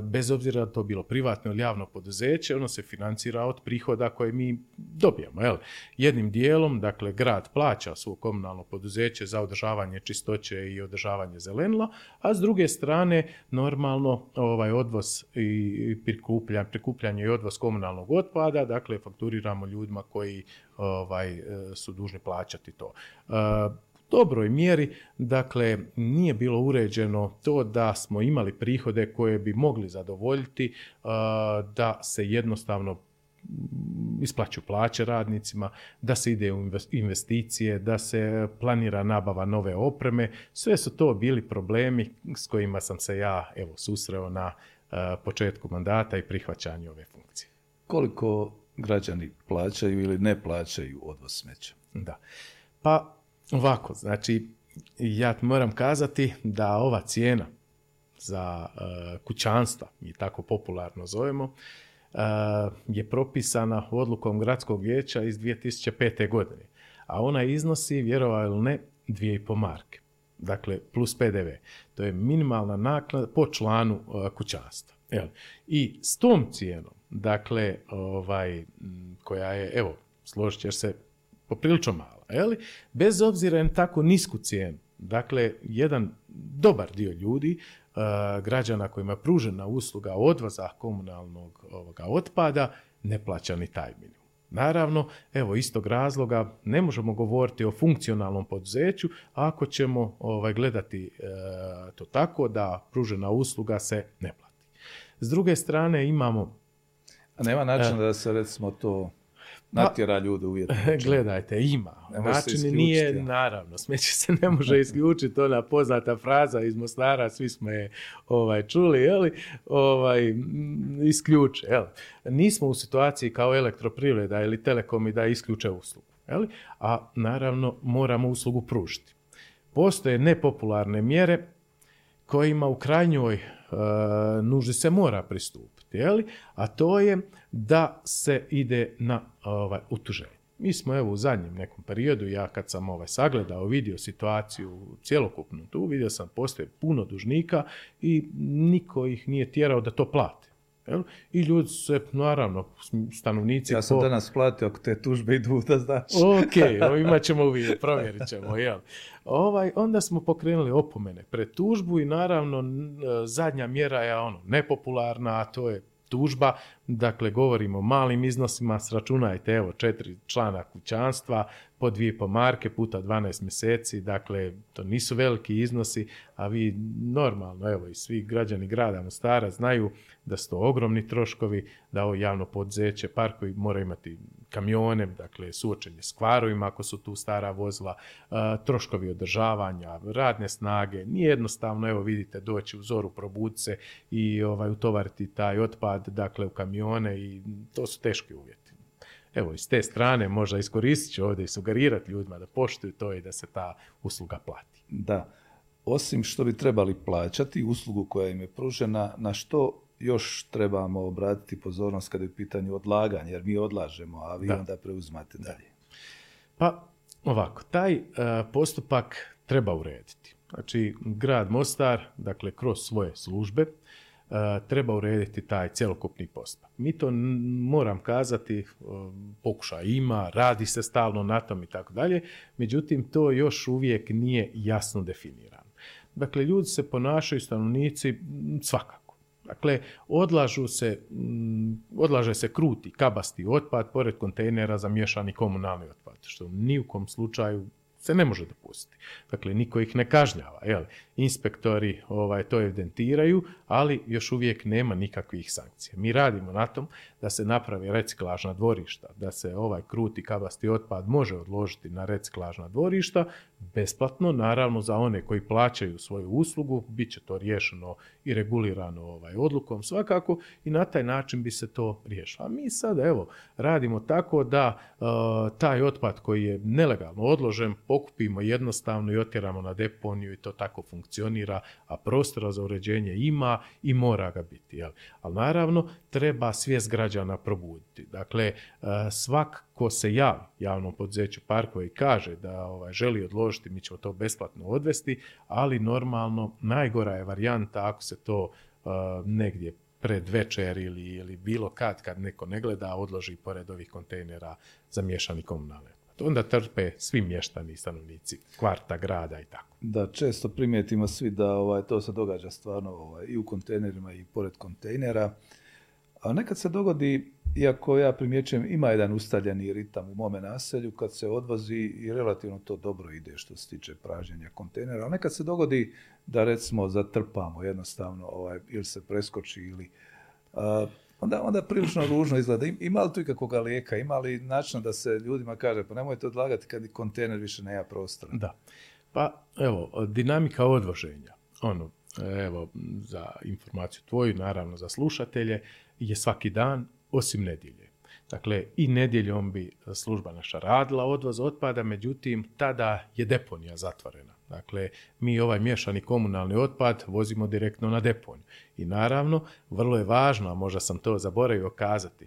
Speaker 2: bez obzira da to bilo privatno ili javno poduzeće, ono se financira od prihoda koje mi dobijemo. Jel? Jednim dijelom, dakle, grad plaća svoje komunalno poduzeće za održavanje čistoće i održavanje zelenila, a s druge strane, normalno, ovaj odvoz i prikupljanje, prikupljanje i odvoz komunalnog otpada, dakle, fakturiramo ljudima koji ovaj, su dužni plaćati to dobroj mjeri, dakle nije bilo uređeno to da smo imali prihode koje bi mogli zadovoljiti, da se jednostavno isplaću plaće radnicima, da se ide u investicije, da se planira nabava nove opreme. Sve su to bili problemi s kojima sam se ja evo susreo na početku mandata i prihvaćanju ove funkcije.
Speaker 1: Koliko građani plaćaju ili ne plaćaju odvoz smeća?
Speaker 2: Da. Pa Ovako, znači, ja moram kazati da ova cijena za uh, kućanstva, mi tako popularno zovemo, e, je propisana odlukom gradskog vijeća iz 2005. godine, a ona iznosi, vjerovali ili ne, 2,5 marke. Dakle, plus PDV. To je minimalna naknada po članu uh, kućanstva. I s tom cijenom, dakle, ovaj, koja je, evo, složit ćeš se, poprilično mala li? bez obzira na tako nisku cijenu. Dakle, jedan dobar dio ljudi, uh, građana kojima je pružena usluga odvoza komunalnog ovoga otpada, ne plaća ni taj minimum. Naravno, evo istog razloga ne možemo govoriti o funkcionalnom poduzeću ako ćemo ovaj, gledati e, to tako da pružena usluga se ne plati. S druge strane imamo...
Speaker 1: A nema načina da se recimo to natjera ljude uvjetno.
Speaker 2: Gledajte, ima. Način nije, naravno, smeće se ne može isključiti, ona poznata fraza iz Mostara, svi smo je ovaj, čuli, jeli, ovaj, isključe. Jeli. Nismo u situaciji kao elektroprivreda ili telekomi da isključe uslugu. Jeli? A naravno moramo uslugu pružiti. Postoje nepopularne mjere kojima u krajnjoj uh, nuži se mora pristupiti, jeli? a to je da se ide na ovaj, utuženje. Mi smo evo u zadnjem nekom periodu, ja kad sam ovaj sagledao, vidio situaciju cjelokupnu tu, vidio sam postoje puno dužnika i niko ih nije tjerao da to plate. Jel? I ljudi se, naravno, stanovnici...
Speaker 1: Ja sam po... danas platio ako te tužbe idu, da znaš.
Speaker 2: ok, imat ćemo uvijek, provjerit ćemo, jel? Ovaj, onda smo pokrenuli opomene pred tužbu i naravno zadnja mjera je ono nepopularna, a to je tužba, dakle govorimo o malim iznosima, sračunajte evo četiri člana kućanstva, po dvije po marke puta 12 mjeseci, dakle to nisu veliki iznosi, a vi normalno, evo i svi građani grada Mostara znaju da su to ogromni troškovi, da ovo javno poduzeće, parkovi moraju imati kamione, dakle suočenje s kvarovima ako su tu stara vozila, troškovi održavanja, radne snage, nije jednostavno, evo vidite, doći u zoru, probuditi se i ovaj, utovariti taj otpad, dakle u kamione i to su teški uvjeti. Evo, iz te strane možda iskoristit ću ovdje i sugerirati ljudima da poštuju to i da se ta usluga plati.
Speaker 1: Da, osim što bi trebali plaćati uslugu koja im je pružena, na što još trebamo obratiti pozornost kada je u pitanju odlaganja, jer mi odlažemo, a vi onda preuzmate dalje.
Speaker 2: Pa ovako, taj e, postupak treba urediti. Znači, grad Mostar, dakle, kroz svoje službe, treba urediti taj cjelokupni postupak. Mi to, moram kazati, e, pokušaj ima, radi se stalno na tom i tako dalje, međutim, to još uvijek nije jasno definirano. Dakle, ljudi se ponašaju, stanovnici, svakako Dakle, odlažu se, odlaže se kruti, kabasti otpad pored kontejnera za miješani komunalni otpad, što ni u kom slučaju se ne može dopustiti. Dakle, niko ih ne kažnjava. Jel? Inspektori ovaj, to evidentiraju, ali još uvijek nema nikakvih sankcija. Mi radimo na tom da se napravi reciklažna dvorišta, da se ovaj kruti kabasti otpad može odložiti na reciklažna dvorišta, besplatno, naravno za one koji plaćaju svoju uslugu, bit će to riješeno i regulirano ovaj, odlukom svakako i na taj način bi se to riješilo. A mi sad evo radimo tako da e, taj otpad koji je nelegalno odložen pokupimo jednostavno i otjeramo na deponiju i to tako funkcionira, a prostora za uređenje ima i mora ga biti. Jel? Ali naravno treba svijest građana probuditi. Dakle, e, svak ko se javi javnom poduzeću parkova i kaže da ovaj, želi odložiti, mi ćemo to besplatno odvesti, ali normalno najgora je varijanta ako se to uh, negdje pred večer ili, ili bilo kad, kad neko ne gleda, odloži pored ovih kontejnera za miješani komunalne onda trpe svi mještani stanovnici kvarta, grada i tako.
Speaker 1: Da, često primijetimo svi da ovaj, to se događa stvarno ovaj, i u kontejnerima i pored kontejnera. A nekad se dogodi, iako ja primjećujem, ima jedan ustaljeni ritam u mome naselju, kad se odvozi i relativno to dobro ide što se tiče pražnjenja kontejnera, ali nekad se dogodi da recimo zatrpamo jednostavno ovaj, ili se preskoči ili onda, onda prilično ružno izgleda. Ima li tu ikakvog lijeka, ima li način da se ljudima kaže pa nemojte odlagati kad kontejner više nema prostora?
Speaker 2: Da. Pa evo, dinamika odvoženja, ono, evo, za informaciju tvoju, naravno za slušatelje, je svaki dan, osim nedjelje. Dakle, i nedjeljom bi služba naša radila odvoz otpada, međutim, tada je deponija zatvorena. Dakle, mi ovaj miješani komunalni otpad vozimo direktno na deponiju. I naravno, vrlo je važno, a možda sam to zaboravio kazati,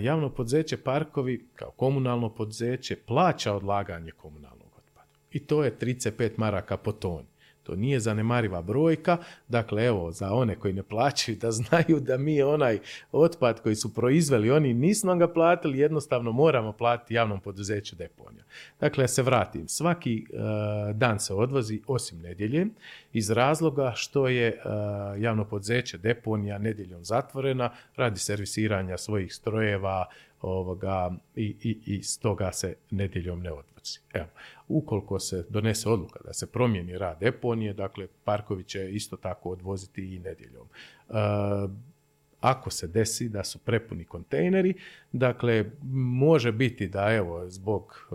Speaker 2: javno poduzeće Parkovi kao komunalno poduzeće plaća odlaganje komunalnog otpada. I to je 35 maraka po toni. To nije zanemariva brojka, dakle evo za one koji ne plaćaju da znaju da mi onaj otpad koji su proizveli, oni nismo ga platili, jednostavno moramo platiti javnom poduzeću deponija. Dakle, ja se vratim, svaki e, dan se odvozi osim nedjelje iz razloga što je e, javno poduzeće deponija nedjeljom zatvorena radi servisiranja svojih strojeva, ovoga, i, i, i stoga se nedjeljom ne odvozi. Evo, ukoliko se donese odluka da se promijeni rad deponije, dakle, parkovi će isto tako odvoziti i nedjeljom. E, ako se desi da su prepuni kontejneri, dakle, može biti da, evo, zbog e,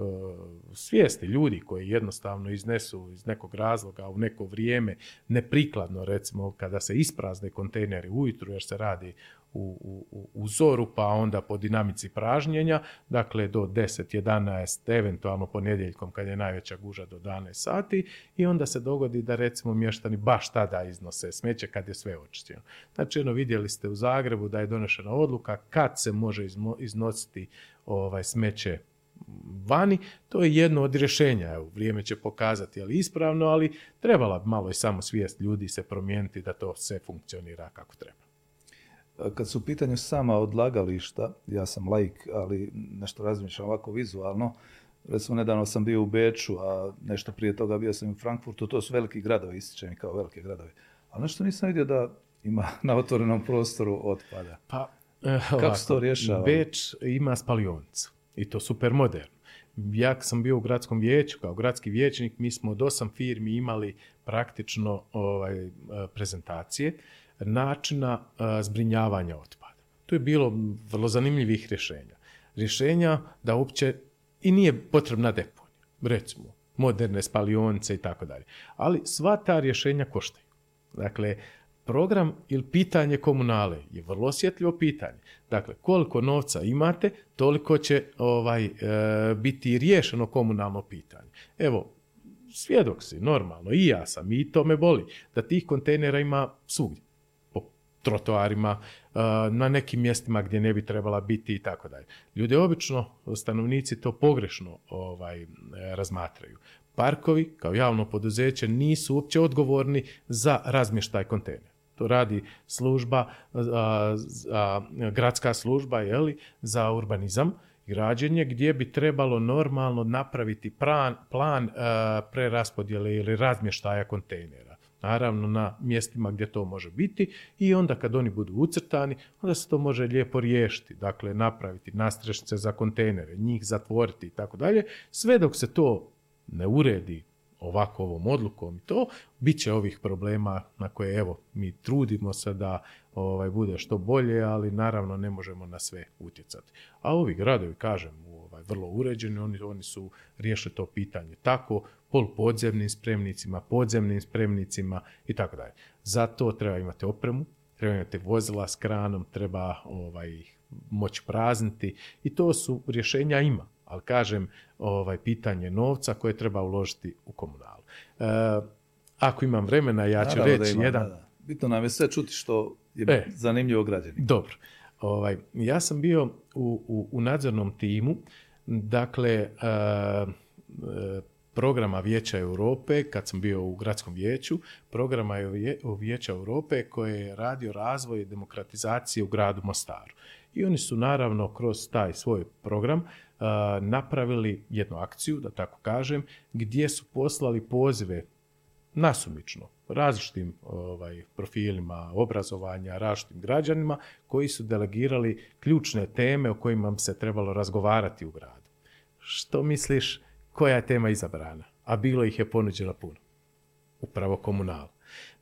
Speaker 2: svijesti ljudi koji jednostavno iznesu iz nekog razloga u neko vrijeme neprikladno, recimo, kada se isprazne kontejneri ujutru jer se radi u, u, u zoru, pa onda po dinamici pražnjenja, dakle do 10, 11, eventualno ponedjeljkom kad je najveća guža do 12 sati i onda se dogodi da recimo mještani baš tada iznose smeće kad je sve očišćeno. Znači, ono, vidjeli ste u Zagrebu da je donešena odluka kad se može iznositi ovaj smeće vani, to je jedno od rješenja. Evo, vrijeme će pokazati, ali ispravno, ali trebala malo i samo svijest ljudi se promijeniti da to sve funkcionira kako treba.
Speaker 1: Kad su u pitanju sama odlagališta, ja sam laik, ali nešto razmišljam ovako vizualno, recimo nedavno sam bio u Beču, a nešto prije toga bio sam u Frankfurtu, to su veliki gradovi, ističeni kao velike gradovi. Ali nešto nisam vidio da ima na otvorenom prostoru otpada.
Speaker 2: Pa, eh, Kako se to rješava? Beč ima spalionicu i to super moderno. Ja sam bio u gradskom vijeću, kao gradski vijećnik, mi smo od osam firmi imali praktično ovaj, prezentacije načina zbrinjavanja otpada. Tu je bilo vrlo zanimljivih rješenja. Rješenja da uopće i nije potrebna deponija, recimo moderne spalionice i tako dalje. Ali sva ta rješenja koštaju. Dakle, program ili pitanje komunale je vrlo osjetljivo pitanje. Dakle, koliko novca imate, toliko će ovaj, e, biti riješeno komunalno pitanje. Evo, svjedok si, normalno, i ja sam, i to me boli, da tih kontejnera ima svugdje trotoarima, na nekim mjestima gdje ne bi trebala biti i tako dalje. Ljudi obično, stanovnici to pogrešno ovaj, razmatraju. Parkovi kao javno poduzeće nisu uopće odgovorni za razmještaj kontejnera. To radi služba, gradska služba li, za urbanizam građenje gdje bi trebalo normalno napraviti plan, plan preraspodjele ili razmještaja kontejnera naravno na mjestima gdje to može biti i onda kad oni budu ucrtani, onda se to može lijepo riješiti, dakle napraviti nastrešce za kontejnere, njih zatvoriti i tako dalje, sve dok se to ne uredi ovako ovom odlukom i to, bit će ovih problema na koje evo mi trudimo se da ovaj, bude što bolje, ali naravno ne možemo na sve utjecati. A ovi gradovi, kažem, ovaj, vrlo uređeni, oni, oni su riješili to pitanje tako, polupodzemnim spremnicima, podzemnim spremnicima i tako dalje. Zato treba imati opremu, treba imati vozila s kranom, treba ovaj, moći prazniti i to su rješenja ima. Ali kažem, ovaj, pitanje novca koje treba uložiti u komunalu. E, ako imam vremena, ja ću reći jedan...
Speaker 1: Bitno nam je sve čuti što je e, zanimljivo građani.
Speaker 2: Dobro. Ovaj, ja sam bio u, u, u nadzornom timu, dakle, e, e, programa Vijeća Europe, kad sam bio u gradskom vijeću, programa je Vijeća Europe koje je radio razvoj demokratizacije u gradu Mostaru. I oni su naravno kroz taj svoj program napravili jednu akciju, da tako kažem, gdje su poslali pozive nasumično različitim ovaj, profilima obrazovanja, različitim građanima koji su delegirali ključne teme o kojima se trebalo razgovarati u gradu. Što misliš koja je tema izabrana, a bilo ih je ponuđeno puno. Upravo komunal.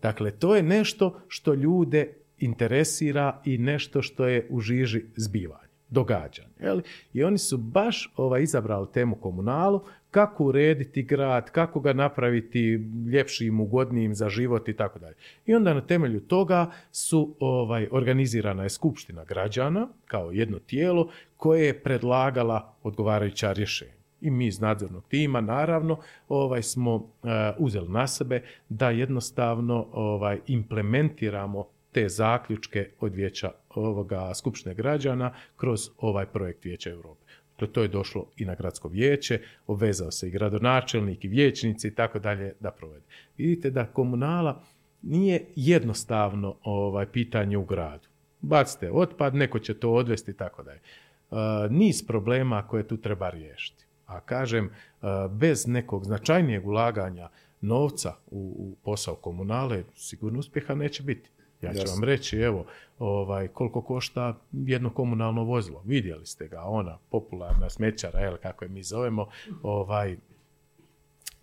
Speaker 2: Dakle, to je nešto što ljude interesira i nešto što je u žiži zbivanja, događanja. I oni su baš ovaj, izabrali temu komunalu, kako urediti grad, kako ga napraviti ljepšim, ugodnijim za život i tako dalje. I onda na temelju toga su ovaj, organizirana je skupština građana kao jedno tijelo koje je predlagala odgovarajuća rješenja i mi iz nadzornog tima naravno ovaj smo uh, uzeli na sebe da jednostavno ovaj implementiramo te zaključke od vijeća ovoga skupštine građana kroz ovaj projekt Vijeća Europe. Dakle, to je došlo i na gradsko vijeće, obvezao se i gradonačelnik i vijećnici i tako dalje da provede. Vidite da komunala nije jednostavno ovaj pitanje u gradu. Bacite otpad, neko će to odvesti i tako dalje. Uh, niz problema koje tu treba riješiti. A kažem, e, bez nekog značajnijeg ulaganja novca u, posao komunale, sigurno uspjeha neće biti. Ja ću vam reći, evo, ovaj, koliko košta jedno komunalno vozilo. Vidjeli ste ga, ona popularna smećara, jel, kako je mi zovemo, ovaj,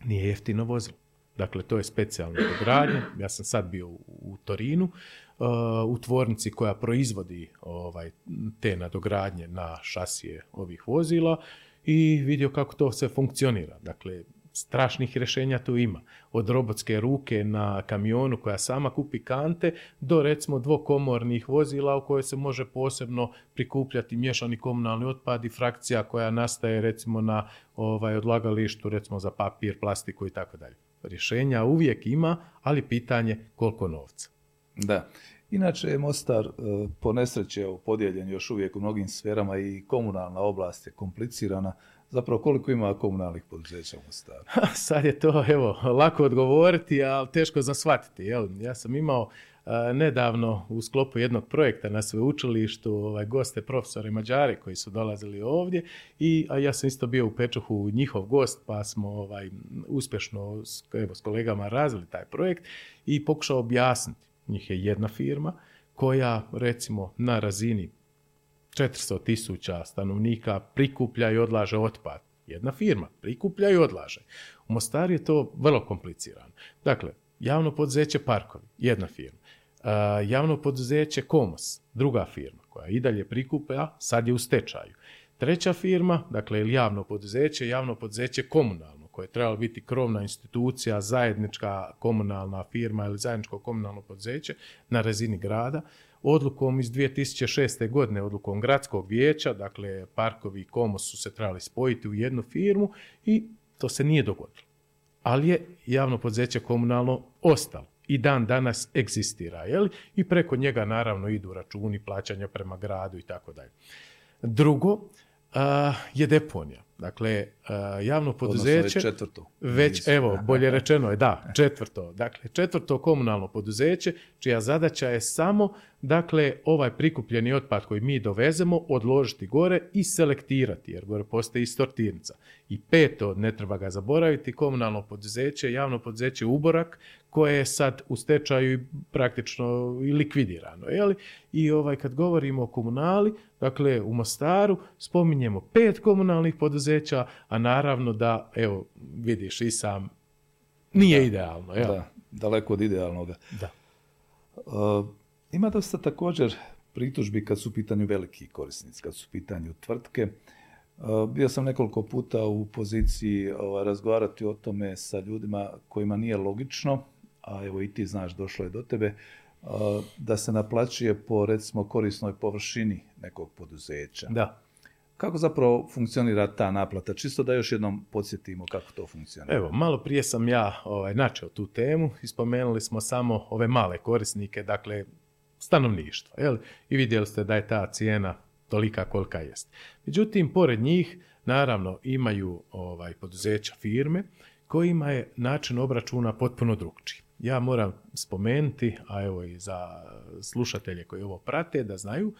Speaker 2: nije jeftino vozilo. Dakle, to je specijalno dogradnje. Ja sam sad bio u, Torinu, uh, u tvornici koja proizvodi ovaj, te nadogradnje na šasije ovih vozila i vidio kako to sve funkcionira. Dakle, strašnih rješenja tu ima. Od robotske ruke na kamionu koja sama kupi kante do recimo dvokomornih vozila u kojoj se može posebno prikupljati miješani komunalni otpad i frakcija koja nastaje recimo na ovaj odlagalištu recimo za papir, plastiku i tako dalje. Rješenja uvijek ima, ali pitanje koliko novca.
Speaker 1: Da. Inače je Mostar e, po nesreće podijeljen još uvijek u mnogim sferama i komunalna oblast je komplicirana. Zapravo koliko ima komunalnih poduzeća u Mostaru?
Speaker 2: Sad je to evo, lako odgovoriti, ali teško za shvatiti. Jel? Ja sam imao nedavno u sklopu jednog projekta na sveučilištu ovaj, goste profesori Mađari koji su dolazili ovdje i a ja sam isto bio u Pečuhu njihov gost pa smo ovaj, uspješno evo, s kolegama razvili taj projekt i pokušao objasniti. Njih je jedna firma koja recimo na razini 400 tisuća stanovnika prikuplja i odlaže otpad. Jedna firma prikuplja i odlaže. U Mostaru je to vrlo komplicirano. Dakle, javno poduzeće Parkovi, jedna firma. javno poduzeće Komos, druga firma koja i dalje prikuplja, sad je u stečaju. Treća firma, dakle ili javno poduzeće, javno poduzeće komunalno, koje je trebalo biti krovna institucija, zajednička komunalna firma ili zajedničko komunalno poduzeće na razini grada odlukom iz 2006. godine, odlukom gradskog vijeća, dakle parkovi i komos su se trebali spojiti u jednu firmu i to se nije dogodilo. Ali je javno poduzeće komunalno ostalo i dan danas egzistira, jel? I preko njega naravno idu računi, plaćanja prema gradu i tako dalje. Drugo je deponija. Dakle, javno poduzeće...
Speaker 1: Već četvrto.
Speaker 2: Već, evo, bolje rečeno je, da, četvrto. Dakle, četvrto komunalno poduzeće, čija zadaća je samo, dakle, ovaj prikupljeni otpad koji mi dovezemo, odložiti gore i selektirati, jer gore postoji sortirnica. I peto, ne treba ga zaboraviti, komunalno poduzeće, javno poduzeće Uborak, koje je sad u stečaju praktično i likvidirano. Jeli? I ovaj, kad govorimo o komunali, dakle u Mostaru spominjemo pet komunalnih poduzeća, a naravno da, evo, vidiš i sam, nije idealno. Jel? Da,
Speaker 1: daleko od idealnoga.
Speaker 2: Da.
Speaker 1: Uh, ima dosta također pritužbi kad su u pitanju veliki korisnici, kad su u pitanju tvrtke. Uh, bio sam nekoliko puta u poziciji ovaj, razgovarati o tome sa ljudima kojima nije logično a evo i ti znaš, došlo je do tebe, da se naplaćuje po recimo korisnoj površini nekog poduzeća.
Speaker 2: Da.
Speaker 1: Kako zapravo funkcionira ta naplata? Čisto da još jednom podsjetimo kako to funkcionira.
Speaker 2: Evo, malo prije sam ja ovaj, načeo tu temu i spomenuli smo samo ove male korisnike, dakle stanovništvo. Jel? I vidjeli ste da je ta cijena tolika kolika jest. Međutim, pored njih, naravno, imaju ovaj, poduzeća firme kojima je način obračuna potpuno drugčiji ja moram spomenuti, a evo i za slušatelje koji ovo prate, da znaju,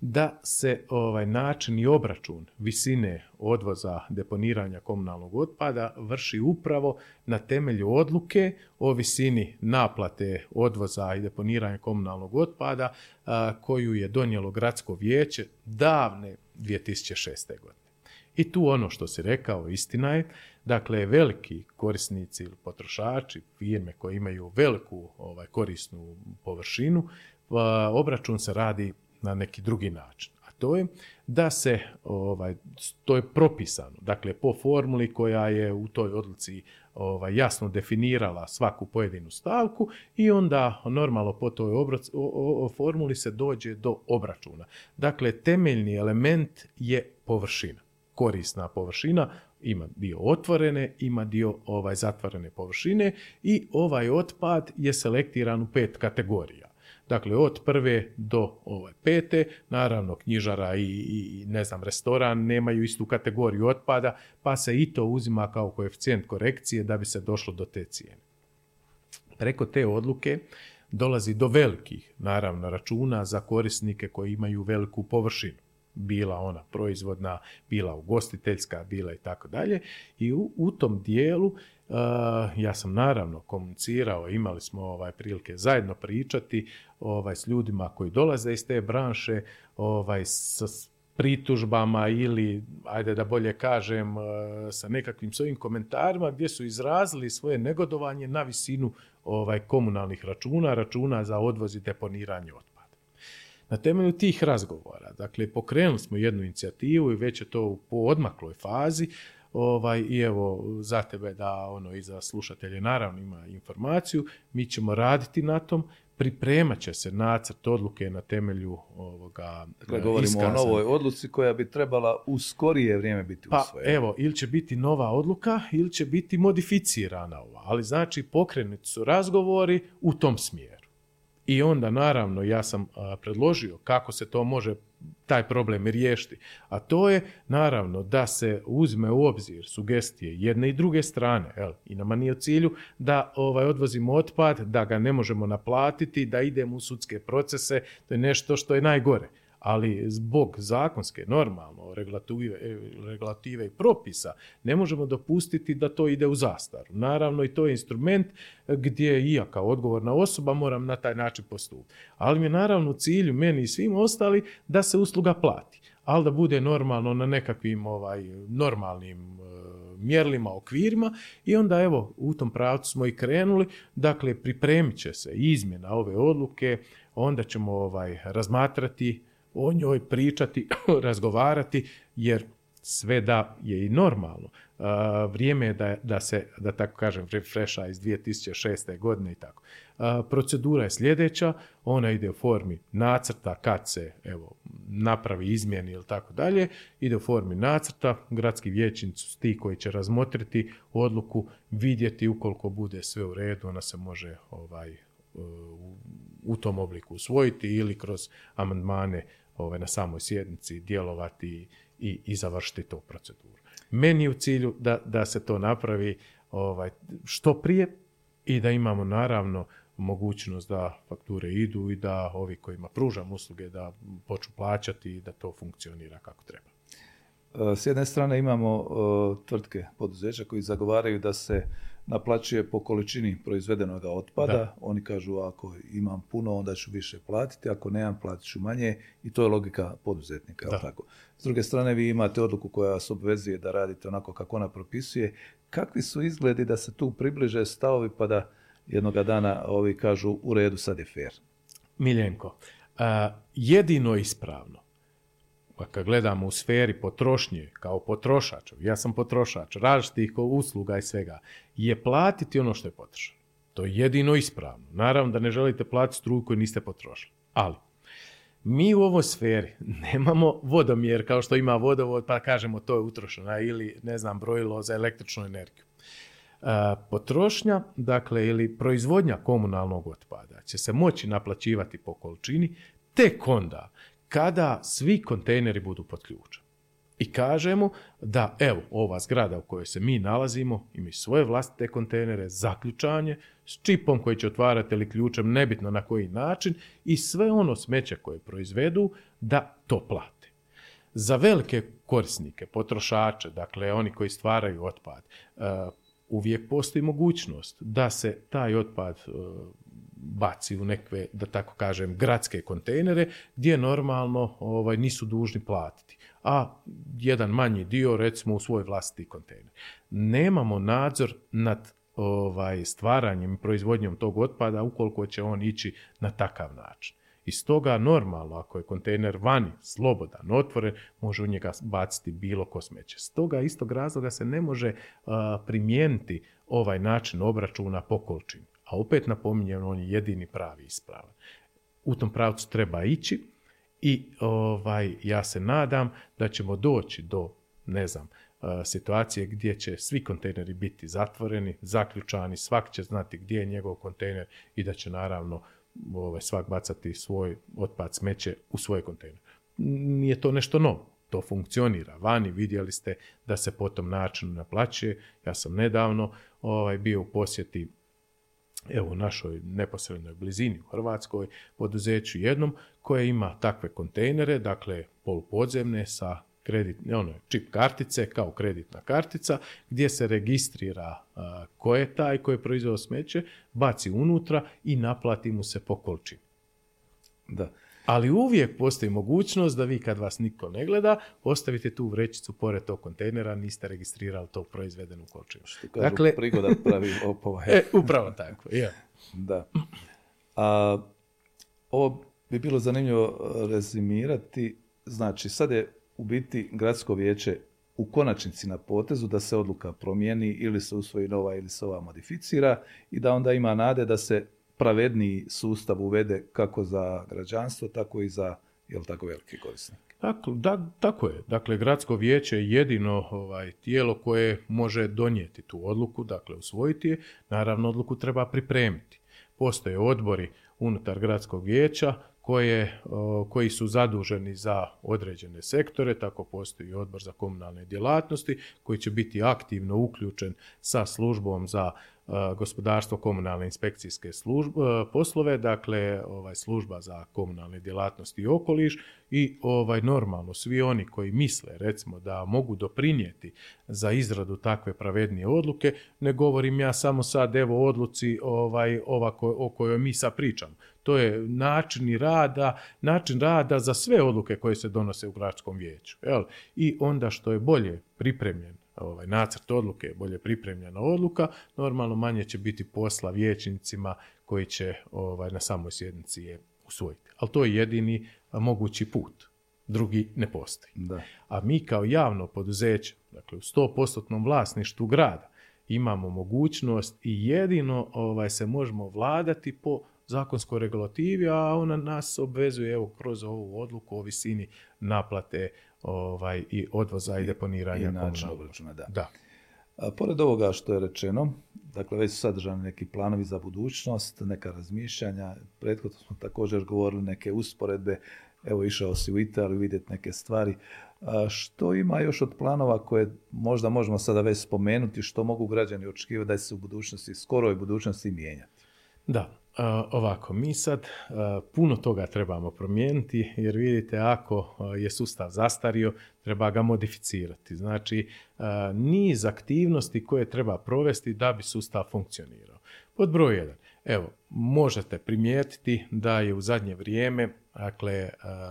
Speaker 2: da se ovaj način i obračun visine odvoza deponiranja komunalnog otpada vrši upravo na temelju odluke o visini naplate odvoza i deponiranja komunalnog otpada koju je donijelo gradsko vijeće davne 2006. godine. I tu ono što si rekao, istina je, dakle veliki korisnici ili potrošači, firme koje imaju veliku ovaj, korisnu površinu, obračun se radi na neki drugi način. A to je da se, ovaj, to je propisano, dakle po formuli koja je u toj odluci ovaj, jasno definirala svaku pojedinu stavku i onda normalno po toj formuli se dođe do obračuna. Dakle, temeljni element je površina korisna površina, ima dio otvorene, ima dio ovaj zatvorene površine i ovaj otpad je selektiran u pet kategorija. Dakle, od prve do ovaj pete, naravno knjižara i, i, ne znam, restoran nemaju istu kategoriju otpada, pa se i to uzima kao koeficijent korekcije da bi se došlo do te cijene. Preko te odluke dolazi do velikih, naravno, računa za korisnike koji imaju veliku površinu. Bila ona proizvodna, bila ugostiteljska, bila i tako dalje. I u, u tom dijelu ja sam naravno komunicirao, imali smo ovaj prilike zajedno pričati ovaj s ljudima koji dolaze iz te branše, ovaj sa pritužbama ili, ajde da bolje kažem, sa nekakvim svojim komentarima gdje su izrazili svoje negodovanje na visinu ovaj komunalnih računa, računa za odvoz i deponiranje otpada. Na temelju tih razgovora, dakle, pokrenuli smo jednu inicijativu i već je to u odmakloj fazi, ovaj, i evo za tebe da ono i za slušatelje naravno ima informaciju, mi ćemo raditi na tom, pripremat će se nacrt odluke na temelju ovoga
Speaker 1: Dakle, govorimo o novoj odluci koja bi trebala u skorije vrijeme biti
Speaker 2: pa,
Speaker 1: usvojena.
Speaker 2: evo, ili će biti nova odluka ili će biti modificirana ova, ali znači pokrenuti su razgovori u tom smjeru. I onda naravno ja sam predložio kako se to može taj problem riješiti. A to je naravno da se uzme u obzir sugestije jedne i druge strane. Jel? I nama nije u cilju da ovaj, odvozimo otpad, da ga ne možemo naplatiti, da idemo u sudske procese. To je nešto što je najgore ali zbog zakonske, normalno, regulative, regulative i propisa, ne možemo dopustiti da to ide u zastaru. Naravno, i to je instrument gdje i ja kao odgovorna osoba moram na taj način postupiti. Ali mi je naravno cilju, meni i svim ostali, da se usluga plati, ali da bude normalno na nekakvim ovaj, normalnim e, mjerlima, okvirima i onda evo u tom pravcu smo i krenuli, dakle pripremit će se izmjena ove odluke, onda ćemo ovaj, razmatrati o njoj pričati, razgovarati, jer sve da je i normalno. vrijeme je da, da se, da tako kažem, refresha iz 2006. godine i tako. procedura je sljedeća, ona ide u formi nacrta kad se evo, napravi izmjeni ili tako dalje, ide u formi nacrta, gradski vijećnici su ti koji će razmotriti odluku, vidjeti ukoliko bude sve u redu, ona se može ovaj, u tom obliku usvojiti ili kroz amandmane ovaj, na samoj sjednici djelovati i, i završiti tu proceduru. Meni je u cilju da, da se to napravi ovaj, što prije i da imamo naravno mogućnost da fakture idu i da ovi kojima pružam usluge da počnu plaćati i da to funkcionira kako treba.
Speaker 1: S jedne strane imamo tvrtke, poduzeća koji zagovaraju da se naplaćuje po količini proizvedenog otpada. Oni kažu ako imam puno onda ću više platiti, ako nemam platit ću manje i to je logika poduzetnika. Tako? S druge strane vi imate odluku koja vas obvezuje da radite onako kako ona propisuje. Kakvi su izgledi da se tu približe stavovi pa da jednoga dana ovi kažu u redu sad je fair?
Speaker 2: Miljenko, jedino ispravno pa kad gledamo u sferi potrošnje kao potrošač, ja sam potrošač različitih usluga i svega, je platiti ono što je potrošeno. To je jedino ispravno. Naravno da ne želite platiti struju koju niste potrošili. Ali, mi u ovoj sferi nemamo vodomjer kao što ima vodovod pa kažemo to je utrošeno ili ne znam brojilo za električnu energiju. E, potrošnja, dakle ili proizvodnja komunalnog otpada će se moći naplaćivati po količini tek onda kada svi kontejneri budu pod ključem. I kažemo da evo ova zgrada u kojoj se mi nalazimo ima svoje vlastite kontejnere, zaključanje s čipom koji će otvarati ili ključem, nebitno na koji način i sve ono smeće koje proizvedu da to plate. Za velike korisnike, potrošače, dakle oni koji stvaraju otpad, e, uvijek postoji mogućnost da se taj otpad e, baci u nekve, da tako kažem, gradske kontejnere gdje normalno ovaj, nisu dužni platiti. A jedan manji dio recimo u svoj vlastiti kontejner. Nemamo nadzor nad ovaj, stvaranjem i proizvodnjom tog otpada ukoliko će on ići na takav način. I stoga normalno, ako je kontejner vani, slobodan, otvoren, može u njega baciti bilo ko smeće. Stoga istog razloga se ne može primijeniti ovaj način obračuna po količini. A opet napominjem, on je jedini pravi ispravan. U tom pravcu treba ići i ovaj, ja se nadam da ćemo doći do, ne znam, situacije gdje će svi kontejneri biti zatvoreni, zaključani, svak će znati gdje je njegov kontejner i da će naravno ovaj, svak bacati svoj otpad smeće u svoj kontejner. Nije to nešto novo, to funkcionira. Vani vidjeli ste da se po tom načinu naplaćuje. Ja sam nedavno ovaj, bio u posjeti evo u našoj neposrednoj blizini u Hrvatskoj poduzeću jednom koje ima takve kontejnere, dakle polupodzemne sa kredit, ono, čip kartice kao kreditna kartica gdje se registrira ko je taj koji je proizveo smeće, baci unutra i naplati mu se po količini.
Speaker 1: Da.
Speaker 2: Ali uvijek postoji mogućnost da vi kad vas niko ne gleda, ostavite tu vrećicu pored tog kontejnera, niste registrirali to proizvedenu količinu.
Speaker 1: Što kažu, dakle, prigoda pravi opova.
Speaker 2: e, upravo tako, ja.
Speaker 1: Da. A, ovo bi bilo zanimljivo rezimirati. Znači, sad je u biti gradsko vijeće u konačnici na potezu da se odluka promijeni ili se usvoji nova ili se ova modificira i da onda ima nade da se pravedniji sustav uvede kako za građanstvo, tako i za jel tako veliki korisnike.
Speaker 2: Tako, da, tako je. Dakle, gradsko vijeće je jedino ovaj, tijelo koje može donijeti tu odluku, dakle usvojiti je. Naravno, odluku treba pripremiti. Postoje odbori unutar gradskog vijeća koje, koji su zaduženi za određene sektore, tako postoji odbor za komunalne djelatnosti koji će biti aktivno uključen sa službom za gospodarstvo komunalne inspekcijske službe, poslove, dakle ovaj služba za komunalne djelatnosti i okoliš i ovaj normalno svi oni koji misle recimo da mogu doprinijeti za izradu takve pravednije odluke, ne govorim ja samo sad evo odluci ovaj ova o kojoj mi sad pričamo. To je način rada, način rada za sve odluke koje se donose u gradskom vijeću. Jel? I onda što je bolje pripremljen ovaj, nacrt odluke, bolje pripremljena odluka, normalno manje će biti posla vijećnicima koji će ovaj, na samoj sjednici je usvojiti. Ali to je jedini mogući put. Drugi ne postoji.
Speaker 1: Da.
Speaker 2: A mi kao javno poduzeće, dakle u 100% vlasništvu grada, imamo mogućnost i jedino ovaj, se možemo vladati po zakonskoj regulativi, a ona nas obvezuje evo, kroz ovu odluku o visini naplate ovaj, i odvoza i deponiranja.
Speaker 1: I način obračuna, da.
Speaker 2: da.
Speaker 1: A, pored ovoga što je rečeno, dakle već su sadržani neki planovi za budućnost, neka razmišljanja, prethodno smo također govorili neke usporedbe, evo išao si u Italiju vidjeti neke stvari. A što ima još od planova koje možda možemo sada već spomenuti, što mogu građani očekivati da se u budućnosti, skoroj budućnosti mijenjati?
Speaker 2: Da, ovako, mi sad puno toga trebamo promijeniti jer vidite ako je sustav zastario, treba ga modificirati. Znači, niz aktivnosti koje treba provesti da bi sustav funkcionirao. Pod broj jedan, evo, možete primijetiti da je u zadnje vrijeme dakle,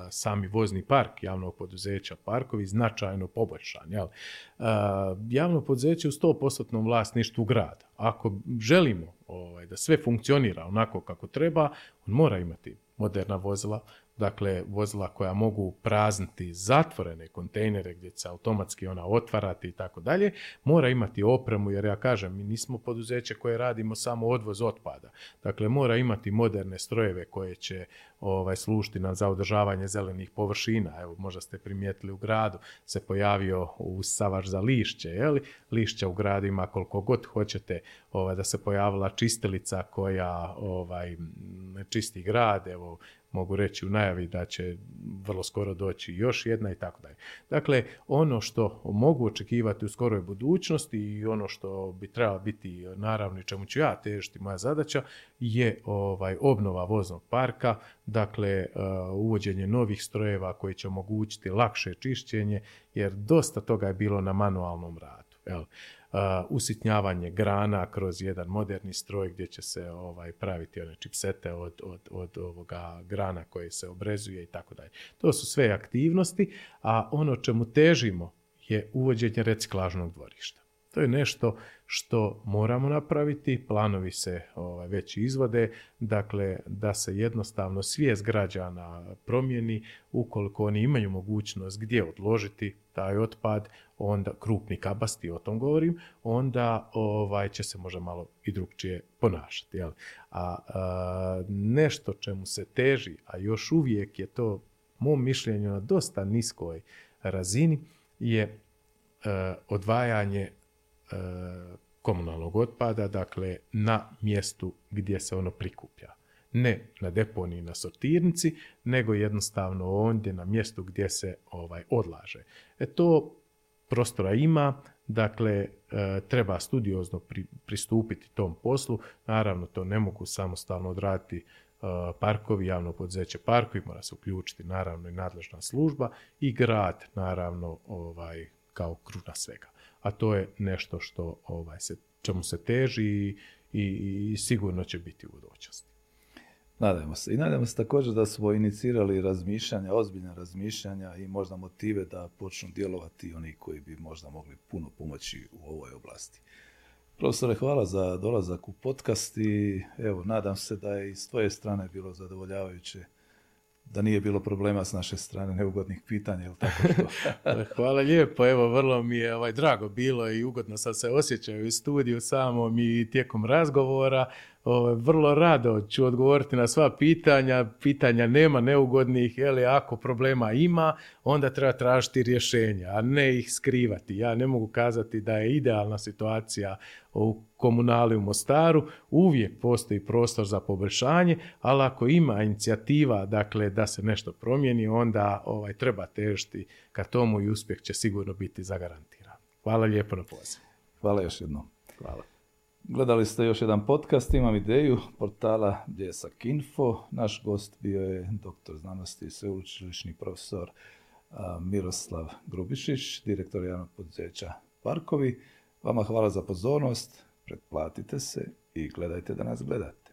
Speaker 2: sami vozni park javnog poduzeća parkovi značajno poboljšan. Jel? Javno poduzeće u 100% vlasništvu grada. Ako želimo da sve funkcionira onako kako treba, on mora imati moderna vozila, dakle vozila koja mogu prazniti zatvorene kontejnere gdje se automatski ona otvarati i tako dalje, mora imati opremu jer ja kažem mi nismo poduzeće koje radimo samo odvoz otpada. Dakle mora imati moderne strojeve koje će ovaj, služiti nam za održavanje zelenih površina. Evo, možda ste primijetili u gradu se pojavio u savaš za lišće. Je li? Lišća u gradu ima koliko god hoćete ovaj, da se pojavila čistilica koja ovaj, čisti grad. Evo, mogu reći u najavi da će vrlo skoro doći još jedna i tako dalje. Dakle, ono što mogu očekivati u skoroj budućnosti i ono što bi trebalo biti naravno i čemu ću ja težiti moja zadaća je ovaj obnova voznog parka, dakle uh, uvođenje novih strojeva koji će omogućiti lakše čišćenje jer dosta toga je bilo na manualnom radu. Jel? Usitnjavanje grana kroz jedan moderni stroj gdje će se ovaj praviti one čipsete od, od, od ovoga grana koje se obrezuje i tako dalje. To su sve aktivnosti, a ono čemu težimo je uvođenje reciklažnog dvorišta. To je nešto što moramo napraviti, planovi se ovaj, već izvode, dakle da se jednostavno svijest građana promijeni ukoliko oni imaju mogućnost gdje odložiti taj otpad, onda krupni kabasti, o tom govorim, onda ovaj, će se možda malo i drugčije ponašati. Jel? A, a, nešto čemu se teži, a još uvijek je to, mom mišljenju, na dosta niskoj razini, je a, odvajanje E, komunalnog otpada, dakle na mjestu gdje se ono prikuplja. Ne na deponiji na sortirnici, nego jednostavno ondje na mjestu gdje se ovaj odlaže. E to prostora ima, Dakle, e, treba studiozno pristupiti tom poslu. Naravno, to ne mogu samostalno odraditi e, parkovi, javno poduzeće parkovi, mora se uključiti naravno i nadležna služba i grad naravno ovaj, kao kružna svega. A to je nešto što ovaj, se, čemu se teži i, i, i sigurno će biti u budućnosti.
Speaker 1: Nadajmo se. I nadajmo se također da smo inicirali razmišljanja, ozbiljna razmišljanja i možda motive da počnu djelovati oni koji bi možda mogli puno pomoći u ovoj oblasti. Profesore, hvala za dolazak u podcast i evo, nadam se da je i s tvoje strane bilo zadovoljavajuće da nije bilo problema s naše strane, neugodnih pitanja ili tako što.
Speaker 2: Hvala lijepo, evo vrlo mi je ovaj, drago bilo i ugodno sam se osjećao u studiju samom i tijekom razgovora. Ovaj, vrlo rado ću odgovoriti na sva pitanja, pitanja nema neugodnih, li ako problema ima, onda treba tražiti rješenja, a ne ih skrivati. Ja ne mogu kazati da je idealna situacija u komunali u Mostaru, uvijek postoji prostor za poboljšanje, ali ako ima inicijativa dakle, da se nešto promijeni, onda ovaj, treba težiti ka tomu i uspjeh će sigurno biti zagarantiran. Hvala lijepo na pozivu.
Speaker 1: Hvala još jednom.
Speaker 2: Hvala.
Speaker 1: Gledali ste još jedan podcast, imam ideju portala Bljesak Info. Naš gost bio je doktor znanosti i sveučilišni profesor Miroslav Grubišić, direktor javnog poduzeća Parkovi. Vama hvala za pozornost, pretplatite se i gledajte da nas gledate.